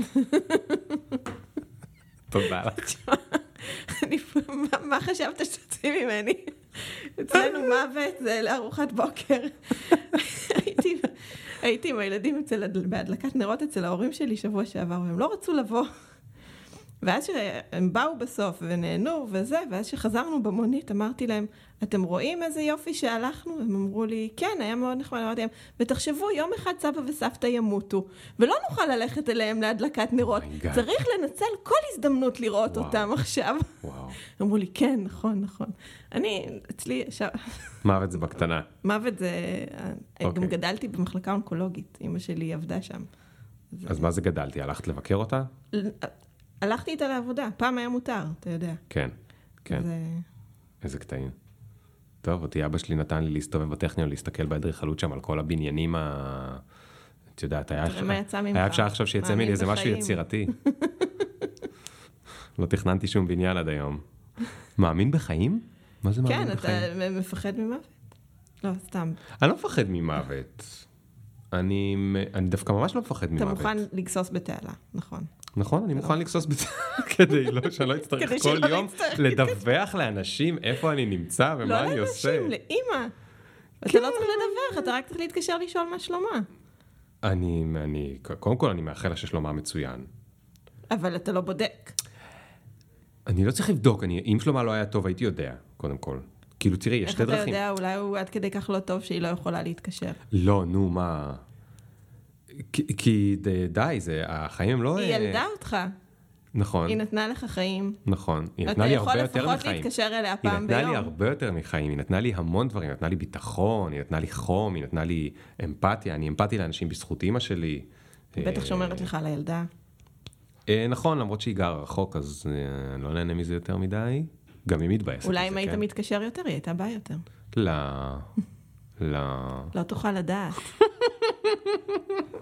תודה לך. מה- חשבת שתוציא ממני? אצלנו מוות זה לארוחת בוקר. הייתי- עם הילדים בהדלקת נרות אצל ההורים שלי שבוע שעבר, והם לא רצו לבוא. ואז שהם באו בסוף ונהנו וזה, ואז שחזרנו במונית, אמרתי להם, אתם רואים איזה יופי שהלכנו? הם אמרו לי, כן, היה מאוד נחמד. אמרתי להם, ותחשבו, יום אחד סבא וסבתא ימותו, ולא נוכל ללכת אליהם להדלקת נרות. Oh. צריך לנצל כל הזדמנות לראות וואו. אותם עכשיו. וואו. אמרו לי, כן, נכון, נכון. אני, אצלי, ש... מוות זה בקטנה. מוות זה... גם אוקיי. גדלתי במחלקה אונקולוגית, אימא שלי עבדה שם. אז מה זה גדלתי? הלכת לבקר אותה? הלכתי איתה לעבודה, פעם היה מותר, אתה יודע. כן, כן. זה... איזה קטעים. טוב, אותי אבא שלי נתן לי להסתובב בטכניון, להסתכל באדריכלות שם על כל הבניינים ה... את יודעת, היה ממך. היה אפשר עכשיו שיצא ממני איזה משהו. יצירתי. לא תכננתי שום בניין עד היום. מאמין בחיים? מה זה מאמין כן, בחיים? אתה מפחד ממוות? לא, סתם. אני לא מפחד ממוות. אני, אני דווקא ממש לא מפחד אתה ממוות. מוכן לגסוס בתעלה, נכון. נכון, אני מוכן לגסוס בצ... כדי לא, שאני לא אצטרך כל יום לדווח לאנשים איפה אני נמצא לא ומה אני עושה. לאנשים, לאימא. אתה לא צריך לדווח, אתה רק צריך להתקשר לשאול מה שלומה. אני, אני, קודם כל אני מאחל לה ששלומה מצוין. אבל אתה לא בודק. אני לא צריך לבדוק, אני, אם שלומה לא היה טוב הייתי יודע, קודם כל. כאילו תראי, יש איך שתי אתה דרכים. יודע, אולי הוא עד כדי כך לא טוב שהיא לא יכולה להתקשר. לא, נו, מה... כי, כי די, זה, החיים הם לא... היא אה, ילדה אותך, נכון, היא נתנה לך חיים. נכון. היא אתה נתנה לי יכול הרבה יותר לפחות מחיים. להתקשר אליה היא פעם נתנה ביום. לי הרבה יותר מחיים, היא נתנה לי המון דברים, היא נתנה לי ביטחון, היא נתנה לי חום, היא נתנה לי אמפתיה, אני אמפתי לאנשים בזכות אימא שלי. היא בטח אה, שומרת לך על הילדה. אה, נכון, למרות שהיא גרה רחוק, אז אני לא נהנה מזה יותר מדי. גם היא מתבאסת. אולי אם היית כן? מתקשר יותר, היא הייתה באה יותר. לא. לא. לא תוכל לדעת.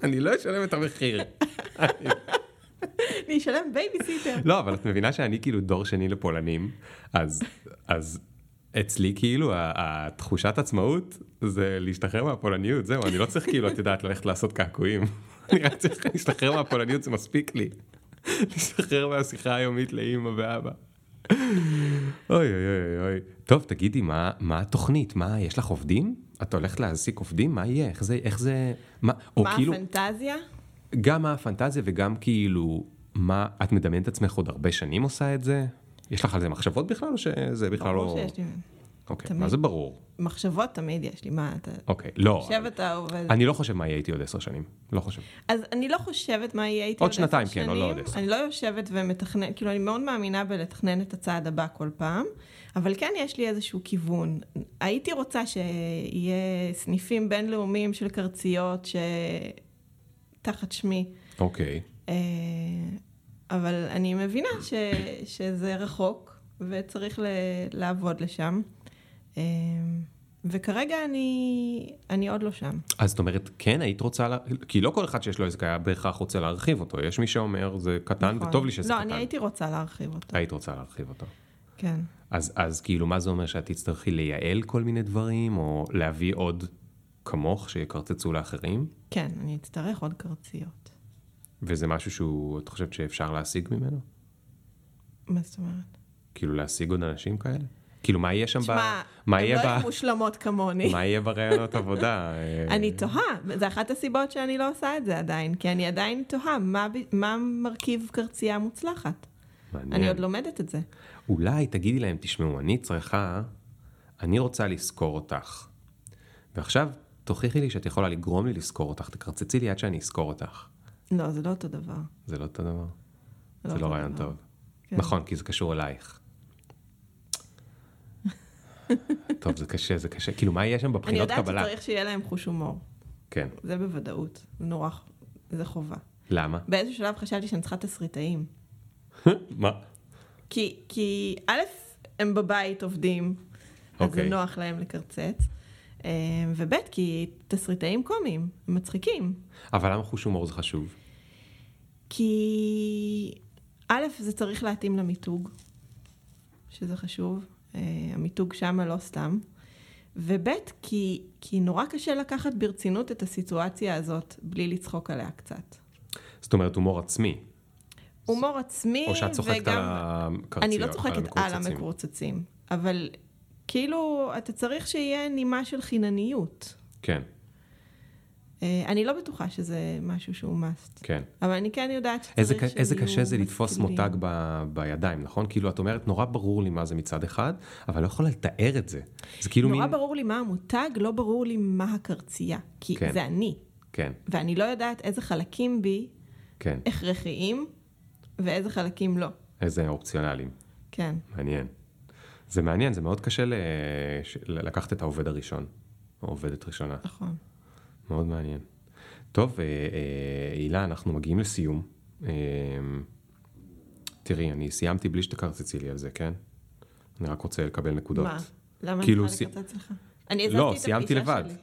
אני לא אשלם את המחיר. אני אשלם בייביסיטר. לא, אבל את מבינה שאני כאילו דור שני לפולנים, אז, אז אצלי כאילו התחושת עצמאות זה להשתחרר מהפולניות, זהו, אני לא צריך כאילו, את יודעת, ללכת לעשות קעקועים. אני רק צריך להשתחרר מהפולניות, זה מספיק לי. להשתחרר מהשיחה היומית לאימא ואבא. אוי אוי אוי אוי. טוב, תגידי, מה, מה התוכנית? מה, יש לך עובדים? את הולכת להעסיק עובדים? מה יהיה? איך זה, איך זה, מה, או מה כאילו, הפנטזיה? גם מה הפנטזיה וגם כאילו, מה, את מדמיינת עצמך עוד הרבה שנים עושה את זה? יש לך על זה מחשבות בכלל, או שזה בכלל לא... ברור שיש לי אוקיי. מה זה ברור? מחשבות תמיד יש לי, מה אתה... אוקיי, לא. יושב אתה עובד. אני לא חושב מה יהיה איתי עוד עשר שנים. לא חושב. אז אני לא חושבת מה יהיה איתי עוד עוד שנתיים, עשר כן, לא שנים. עוד עשר. אני לא יושבת ומתכננת, כאילו אני מאוד מאמינה בלתכנן את הצעד הבא כל פעם, אבל כן יש לי איזשהו כיוון. הייתי רוצה שיהיה סניפים בינלאומיים של קרציות שתחת שמי, אוקיי. אה, אבל אני מבינה ש... שזה רחוק וצריך ל... לעבוד לשם. אה, וכרגע אני, אני עוד לא שם. אז זאת אומרת, כן היית רוצה, לה... כי לא כל אחד שיש לו עסק היה בהכרח רוצה להרחיב אותו. יש מי שאומר, זה קטן נכון. וטוב לי שזה לא, קטן. אני הייתי רוצה להרחיב אותו. היית רוצה להרחיב אותו. כן. אז, אז כאילו, מה זה אומר שאת תצטרכי לייעל כל מיני דברים, או להביא עוד כמוך שיקרצצו לאחרים? כן, אני אצטרך עוד קרציות. וזה משהו שהוא, את חושבת שאפשר להשיג ממנו? מה זאת אומרת? כאילו להשיג עוד אנשים כאלה? כאילו מה יהיה שם ב... תשמע, הן לא. יהיו מושלמות כמוני. מה יהיה בראיונות עבודה? אני תוהה, זה אחת הסיבות שאני לא עושה את זה עדיין, כי אני עדיין תוהה מה, מרכיב קרצייה מוצלחת. מעניין. אני עוד לומדת את זה. אולי תגידי להם, תשמעו, אני צריכה, אני רוצה לשכור אותך. ועכשיו תוכיחי לי שאת יכולה לגרום לי לשכור אותך, תקרצצי לי עד שאני אשכור אותך. לא, זה לא אותו דבר. זה לא אותו דבר? זה זה לא רעיון. טוב. כן. נכון, כי זה קשור אלייך. טוב, זה קשה, זה קשה. כאילו, מה יהיה שם אני בבחינות יודעת קבלה? שצריך שיהיה להם חוש הומור. כן. זה בוודאות. זה נורא, זה חובה. למה? באיזשהו שלב חשבתי שאני צריכה תסריטאים. מה? כי, כי א', הם בבית עובדים, אז זה אוקיי. נוח להם לקרצץ, אה, וב', כי תסריטאים קומיים, מצחיקים. אבל למה חוש הומור זה חשוב? כי א', זה צריך להתאים למיתוג, שזה חשוב, המיתוג שמה לא סתם, וב', כי, כי נורא קשה לקחת ברצינות את הסיטואציה הזאת בלי לצחוק עליה קצת. זאת אומרת, הומור עצמי. הומור עצמי, או שאת צוחקת וגם... על הקרציות, אני לא צוחקת על המקורצצים. אבל כאילו, אתה צריך שיהיה נימה של חינניות. כן, אה, אני לא בטוחה שזה משהו שהוא must, כן. אבל אני כן יודעת שצריך איזה, איזה קשה זה לתפוס. מותג ב, בידיים, נכון? כאילו, את אומרת, נורא ברור לי מה זה מצד אחד, אבל לא יכולה לתאר את זה. זה כאילו נורא מין... ברור לי מה המותג, לא ברור לי מה הקרצייה, כי כן. זה אני, כן, ואני לא יודעת איזה חלקים בי כן. הכרחיים ואיזה חלקים לא. איזה אופציונליים. כן. מעניין. זה מעניין, זה מאוד קשה ל... לקחת את העובד הראשון, או עובדת ראשונה. נכון. מאוד מעניין. טוב, אה, אה, הילה, אנחנו מגיעים לסיום. אה, תראי, אני סיימתי בלי שתקרצצי לי על זה, כן? אני רק רוצה לקבל נקודות. מה? למה כאילו אני צריכה לקצץ לך? אני לא, את סיימתי הפגישה לבד. שלי.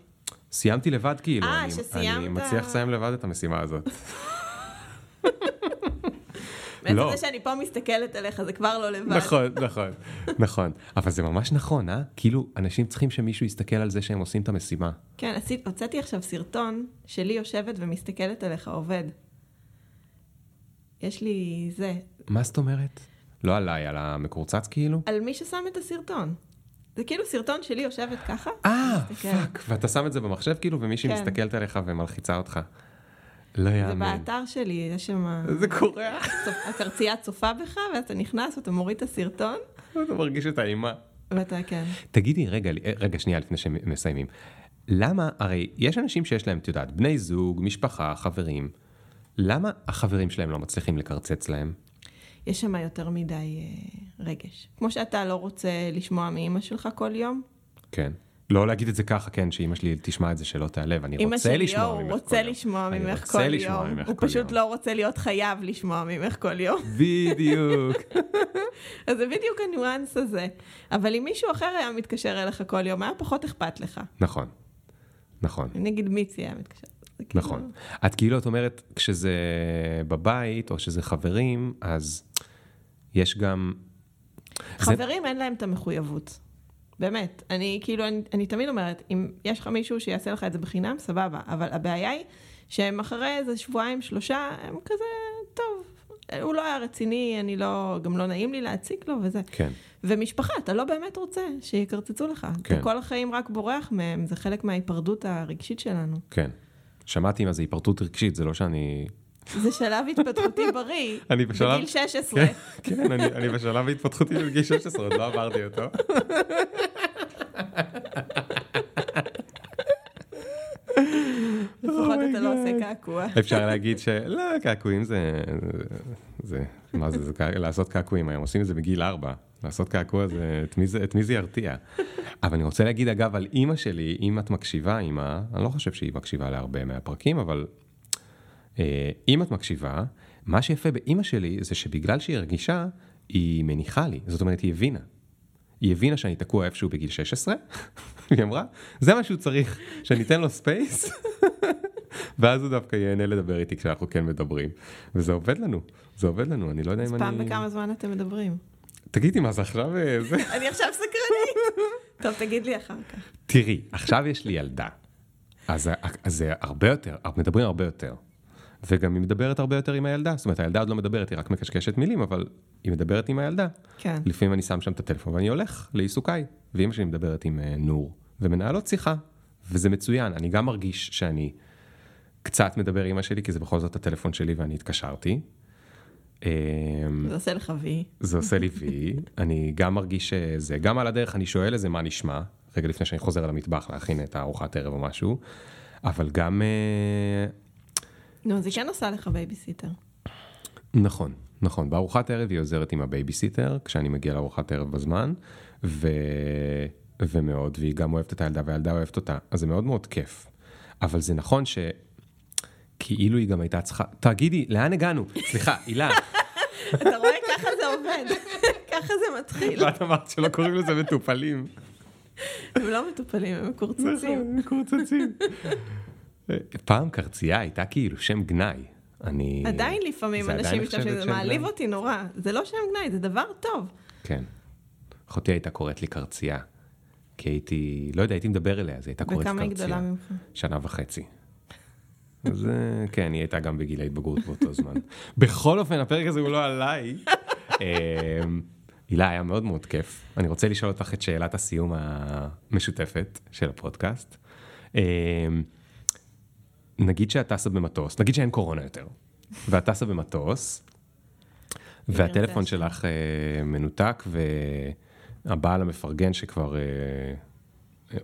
סיימתי לבד כאילו, אה, שסיימת. אני מצליח לסיים לבד את המשימה הזאת. בעצם לא. זה שאני פה מסתכלת עליך, זה כבר לא לבד. נכון, נכון, נכון. אבל זה ממש נכון, אה? כאילו, אנשים צריכים שמישהו יסתכל על זה שהם עושים את המשימה. כן, הוצאתי עכשיו סרטון שלי יושבת ומסתכלת עליך עובד. יש לי זה, מה זאת אומרת? לא עליי, על המקורצץ כאילו? על מי ששם את הסרטון. זה כאילו סרטון שלי יושבת ככה. אה. fuck, ואתה שם את זה במחשב כאילו, ומישהי כן. מסתכלת עליך ומלחיצה אותך. לא זה יאמן. באתר שלי, יש שם... זה קורה. הקרצייה צופה בך, ואתה נכנס ואתה מוריד את הסרטון, אתה מרגיש את האימה. ואתה כן. תגידי, רגע, רגע, שנייה לפני שמסיימים. למה, הרי יש אנשים שיש להם, את יודעת, בני זוג, משפחה, חברים. למה החברים שלהם לא מצליחים לקרצץ להם? יש שם יותר מדי אה, רגש. כמו שאתה לא רוצה לשמוע מאימא שלך כל יום, כן. לא להגיד את זה ככה, כן, שאימא שלי תשמע את זה שלא תיעלב, אני רוצה לשמוע הוא ממך כל רוצה יום. אני ממך רוצה כל לשמוע יום. ממך הוא כל פשוט יום. לא רוצה להיות חייב לשמוע ממך כל יום. בדיוק. אז זה בדיוק הניואנס הזה. אבל אם מישהו אחר היה מתקשר אליך כל יום, היה פחות אכפת לך. נכון, נכון. נגיד מיצי היה מתקשר. כאילו- נכון. את כאילו, את אומרת, כשזה בבית, או שזה חברים, אז יש גם... חברים אין להם את המחויבות. באמת. אני כאילו, אני, אני תמיד אומרת, אם יש לך מישהו שיעשה לך את זה בחינם, סבבה. אבל הבעיה היא שהם אחרי איזה שבועיים, שלושה, הם כזה, טוב. הוא לא היה רציני, אני לא, גם לא נעים לי להציק לו וזה. כן, ומשפחה, אתה לא באמת רוצה שיקרצצו לך. כן. כל החיים רק בורח מהם, זה חלק מההיפרדות הרגשית שלנו. כן. שמעתי מה זה היפרטות רגשית, זה לא שאני... זה שלב התפתחותי בריא, אני בשלב- בגיל 16. כן, כן, אני, אני בשלב ההתפתחותי של גיל 16, עוד לא עברתי אותו. לפחות Oh אתה לא God. עושה קעקוע. אפשר להגיד שלא, קעקועים זה... זה... מה זה, זה לעשות קעקועים היום, עושים את זה בגיל ארבע. לעשות קעקוע זה... את מי זה, ירתיע? אבל אני רוצה להגיד, אגב, על אימא שלי, אם את מקשיבה, אימא, אני לא חושב שהיא מקשיבה להרבה מהפרקים, אבל אם את מקשיבה, מה שיפה באימא שלי זה שבגלל שהיא רגישה, היא מניחה לי. זאת אומרת, היא הבינה. היא הבינה שאני תקוע איפשהו בגיל 16, היא אמרה, זה מה שהוא צריך, שאני אתן לו space, ואז הוא דווקא ייהנה לדבר איתי כשאנחנו כן מדברים. וזה עובד לנו, זה עובד לנו, אני לא יודע אז אם פעם אני... בכמה זמן אתם מדברים? תגידי, מה זה עכשיו אה? אני עכשיו סקרנית. טוב, תגיד לי אחר כך. תראי, עכשיו יש לי ילדה. אז, אז זה הרבה יותר, מדברים הרבה יותר. וגם היא מדברת הרבה יותר עם הילדה. זאת אומרת, הילדה עוד לא מדברת, היא רק מקשקשת מילים, אבל היא מדברת עם הילדה. כן. לפעמים אני שם שם את הטלפון ואני הולך לעיסוקיי. ואימא שלי מדברת עם אה, נור, ומנהלות שיחה. וזה מצוין, אני גם מרגיש שאני קצת מדבר עם אמא שלי, כי זה בכל זאת הטלפון שלי ואני התקשרתי. אמ, זה עושה לך וי. זה עושה לי וי, אני גם מרגיש שזה, גם על הדרך אני שואל איזה מה נשמע, רגע לפני שאני חוזר למטבח להכין את הארוחת ערב או משהו, אבל גם, אה, נו, אז היא כן עושה לך בייביסיטר. נכון, נכון, בארוחת ערב היא עוזרת עם הבייביסיטר, כשאני מגיע לארוחת ערב בזמן, ו... ומאוד, והיא גם אוהבת את הילדה והילדה אוהבת אותה, אז זה מאוד מאוד כיף. אבל זה נכון ש... כאילו היא גם הייתה צריכה, תגידי, לאן הגענו? סליחה, הילה, אתה רואה? ככה זה עובד. ככה זה מתחיל. ואת אמרת שלא קוראים לזה מטופלים. הם לא מטופלים, הם מקורצצים. מקורצצים. פעם קרצייה הייתה כאילו שם גנאי. אני... עדיין לפעמים אנשים משתמשים, זה מעליב גנאי? אותי נורא. זה לא שם גנאי, זה דבר טוב. כן. אחותי הייתה קוראת לי קרצייה. כי הייתי, לא יודע, הייתי מדבר אליה, אז היא הייתה קוראת וכמה היא קרצייה. גדולה ממך? שנה וחצי. אז אה, כן, היא הייתה גם בגיל ההתבגרות באותו זמן. בכל אופן, הפרק הזה הוא לא עליי. אמ, הילה, היה מאוד מאוד כיף. אני רוצה לשאול אותך את שאלת הסיום המשותפת של הפודקאסט. נגיד שאת טסה במטוס, נגיד שאין קורונה יותר, ואת טסה במטוס, והטלפון שלך אה, מנותק, והבעל המפרגן שכבר אה,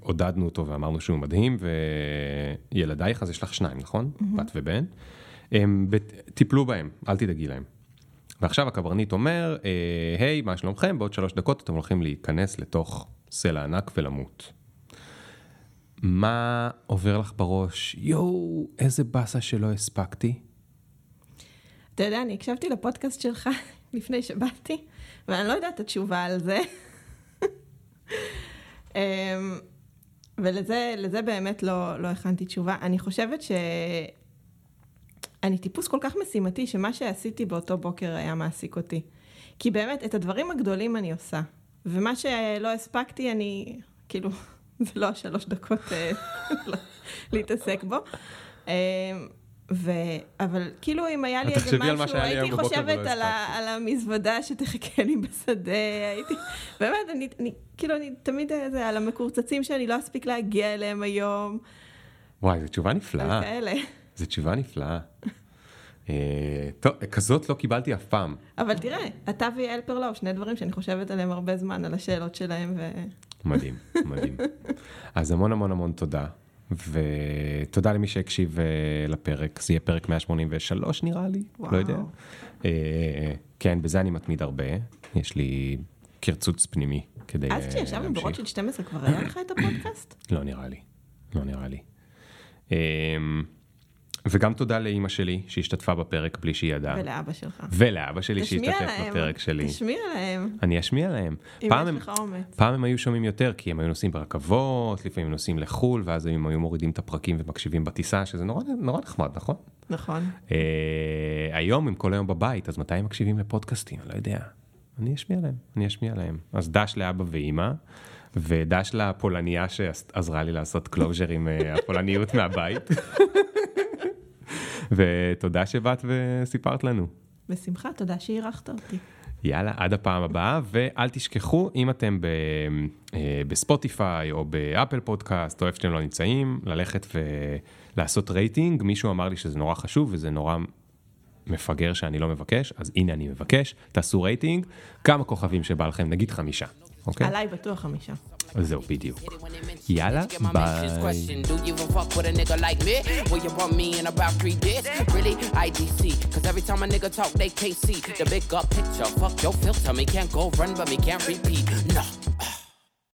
עודדנו אותו ואמרנו שהוא מדהים, וילדייך, אז יש לך שניים, נכון? בת ובן. הם, בת- טיפלו בהם, אל תדאגי להם. ועכשיו הקברניט אומר, אה, היי, מה שלומכם? בעוד שלוש דקות אתם הולכים להיכנס לתוך סלע ענק ולמות. מה עובר לך בראש? יואו, איזה באסה שלא הספקתי. אתה יודע, אני הקשבתי לפודקאסט שלך לפני שבאתי, ואני לא יודעת התשובה על זה. אמ, ולזה לזה באמת לא, לא הכנתי תשובה. אני חושבת ש... אני טיפוס כל כך משימתי, שמה שעשיתי באותו בוקר היה מעסיק אותי. כי באמת, את הדברים הגדולים אני עושה. ומה שלא הספקתי, אני, כאילו, זה לא השלוש דקות אה, להתעסק בו. אמ, ו... אבל כאילו אם היה לי איזה משהו, הייתי חושבת על, ה... על המזוודה שתחכה לי בשדה, הייתי, באמת, אני, אני כאילו, אני תמיד איזה, על המקורצצים שאני לא אספיק להגיע אליהם היום, וואי, זו תשובה נפלאה. כאלה. זו תשובה נפלאה. אה, טוב, כזאת לא קיבלתי אף פעם. אבל תראה, אתה ויעל פרלוב, שני דברים שאני חושבת עליהם הרבה זמן, על השאלות שלהם, ו... מדהים, מדהים. אז המון המון המון תודה, ותודה למי שהקשיב אה, לפרק, זה יהיה פרק 183 נראה לי, וואו. לא יודע. אה, כן, בזה אני מתמיד הרבה, יש לי קרצוץ פנימי כדי אז אה, כשישבנו להמשיך. ברוטשילד 12 כבר היה לך את הפודקאסט? לא נראה לי, לא נראה לי. וגם תודה לאימא שלי שהשתתפה בפרק בלי שהיא ידעה. ולאבא שלך. ולאבא שלי שהשתתף להם, בפרק שלי. תשמיע להם, אני אשמיע להם. אם יש לך אומץ. פעם הם היו שומעים יותר, כי הם היו נוסעים ברכבות, לפעמים הם נוסעים לחו"ל, ואז הם היו מורידים את הפרקים ומקשיבים בטיסה, שזה נורא, נורא נחמד, נכון? נכון. אה, היום הם כל היום בבית, אז מתי הם מקשיבים לפודקאסטים? אני לא יודע. אני אשמיע להם, אני אשמיע להם. אז דש לאבא ואימא, ודש לפולניה שעזרה לי לעשות closure עם אה, הפולניות מהבית. ותודה שבאת וסיפרת לנו. בשמחה, תודה שאירחת אותי. יאללה, עד הפעם הבאה, ואל תשכחו, אם אתם ב, אה, בספוטיפיי או באפל פודקאסט, או איפה שאתם לא נמצאים, ללכת ולעשות רייטינג. מישהו אמר לי שזה נורא חשוב וזה נורא מפגר שאני לא מבקש, אז הנה אני מבקש, תעשו רייטינג, כמה כוכבים שבא לכם, נגיד חמישה, אוקיי? עליי בטוח חמישה. זהו, בדיוק. יאללה, ביי.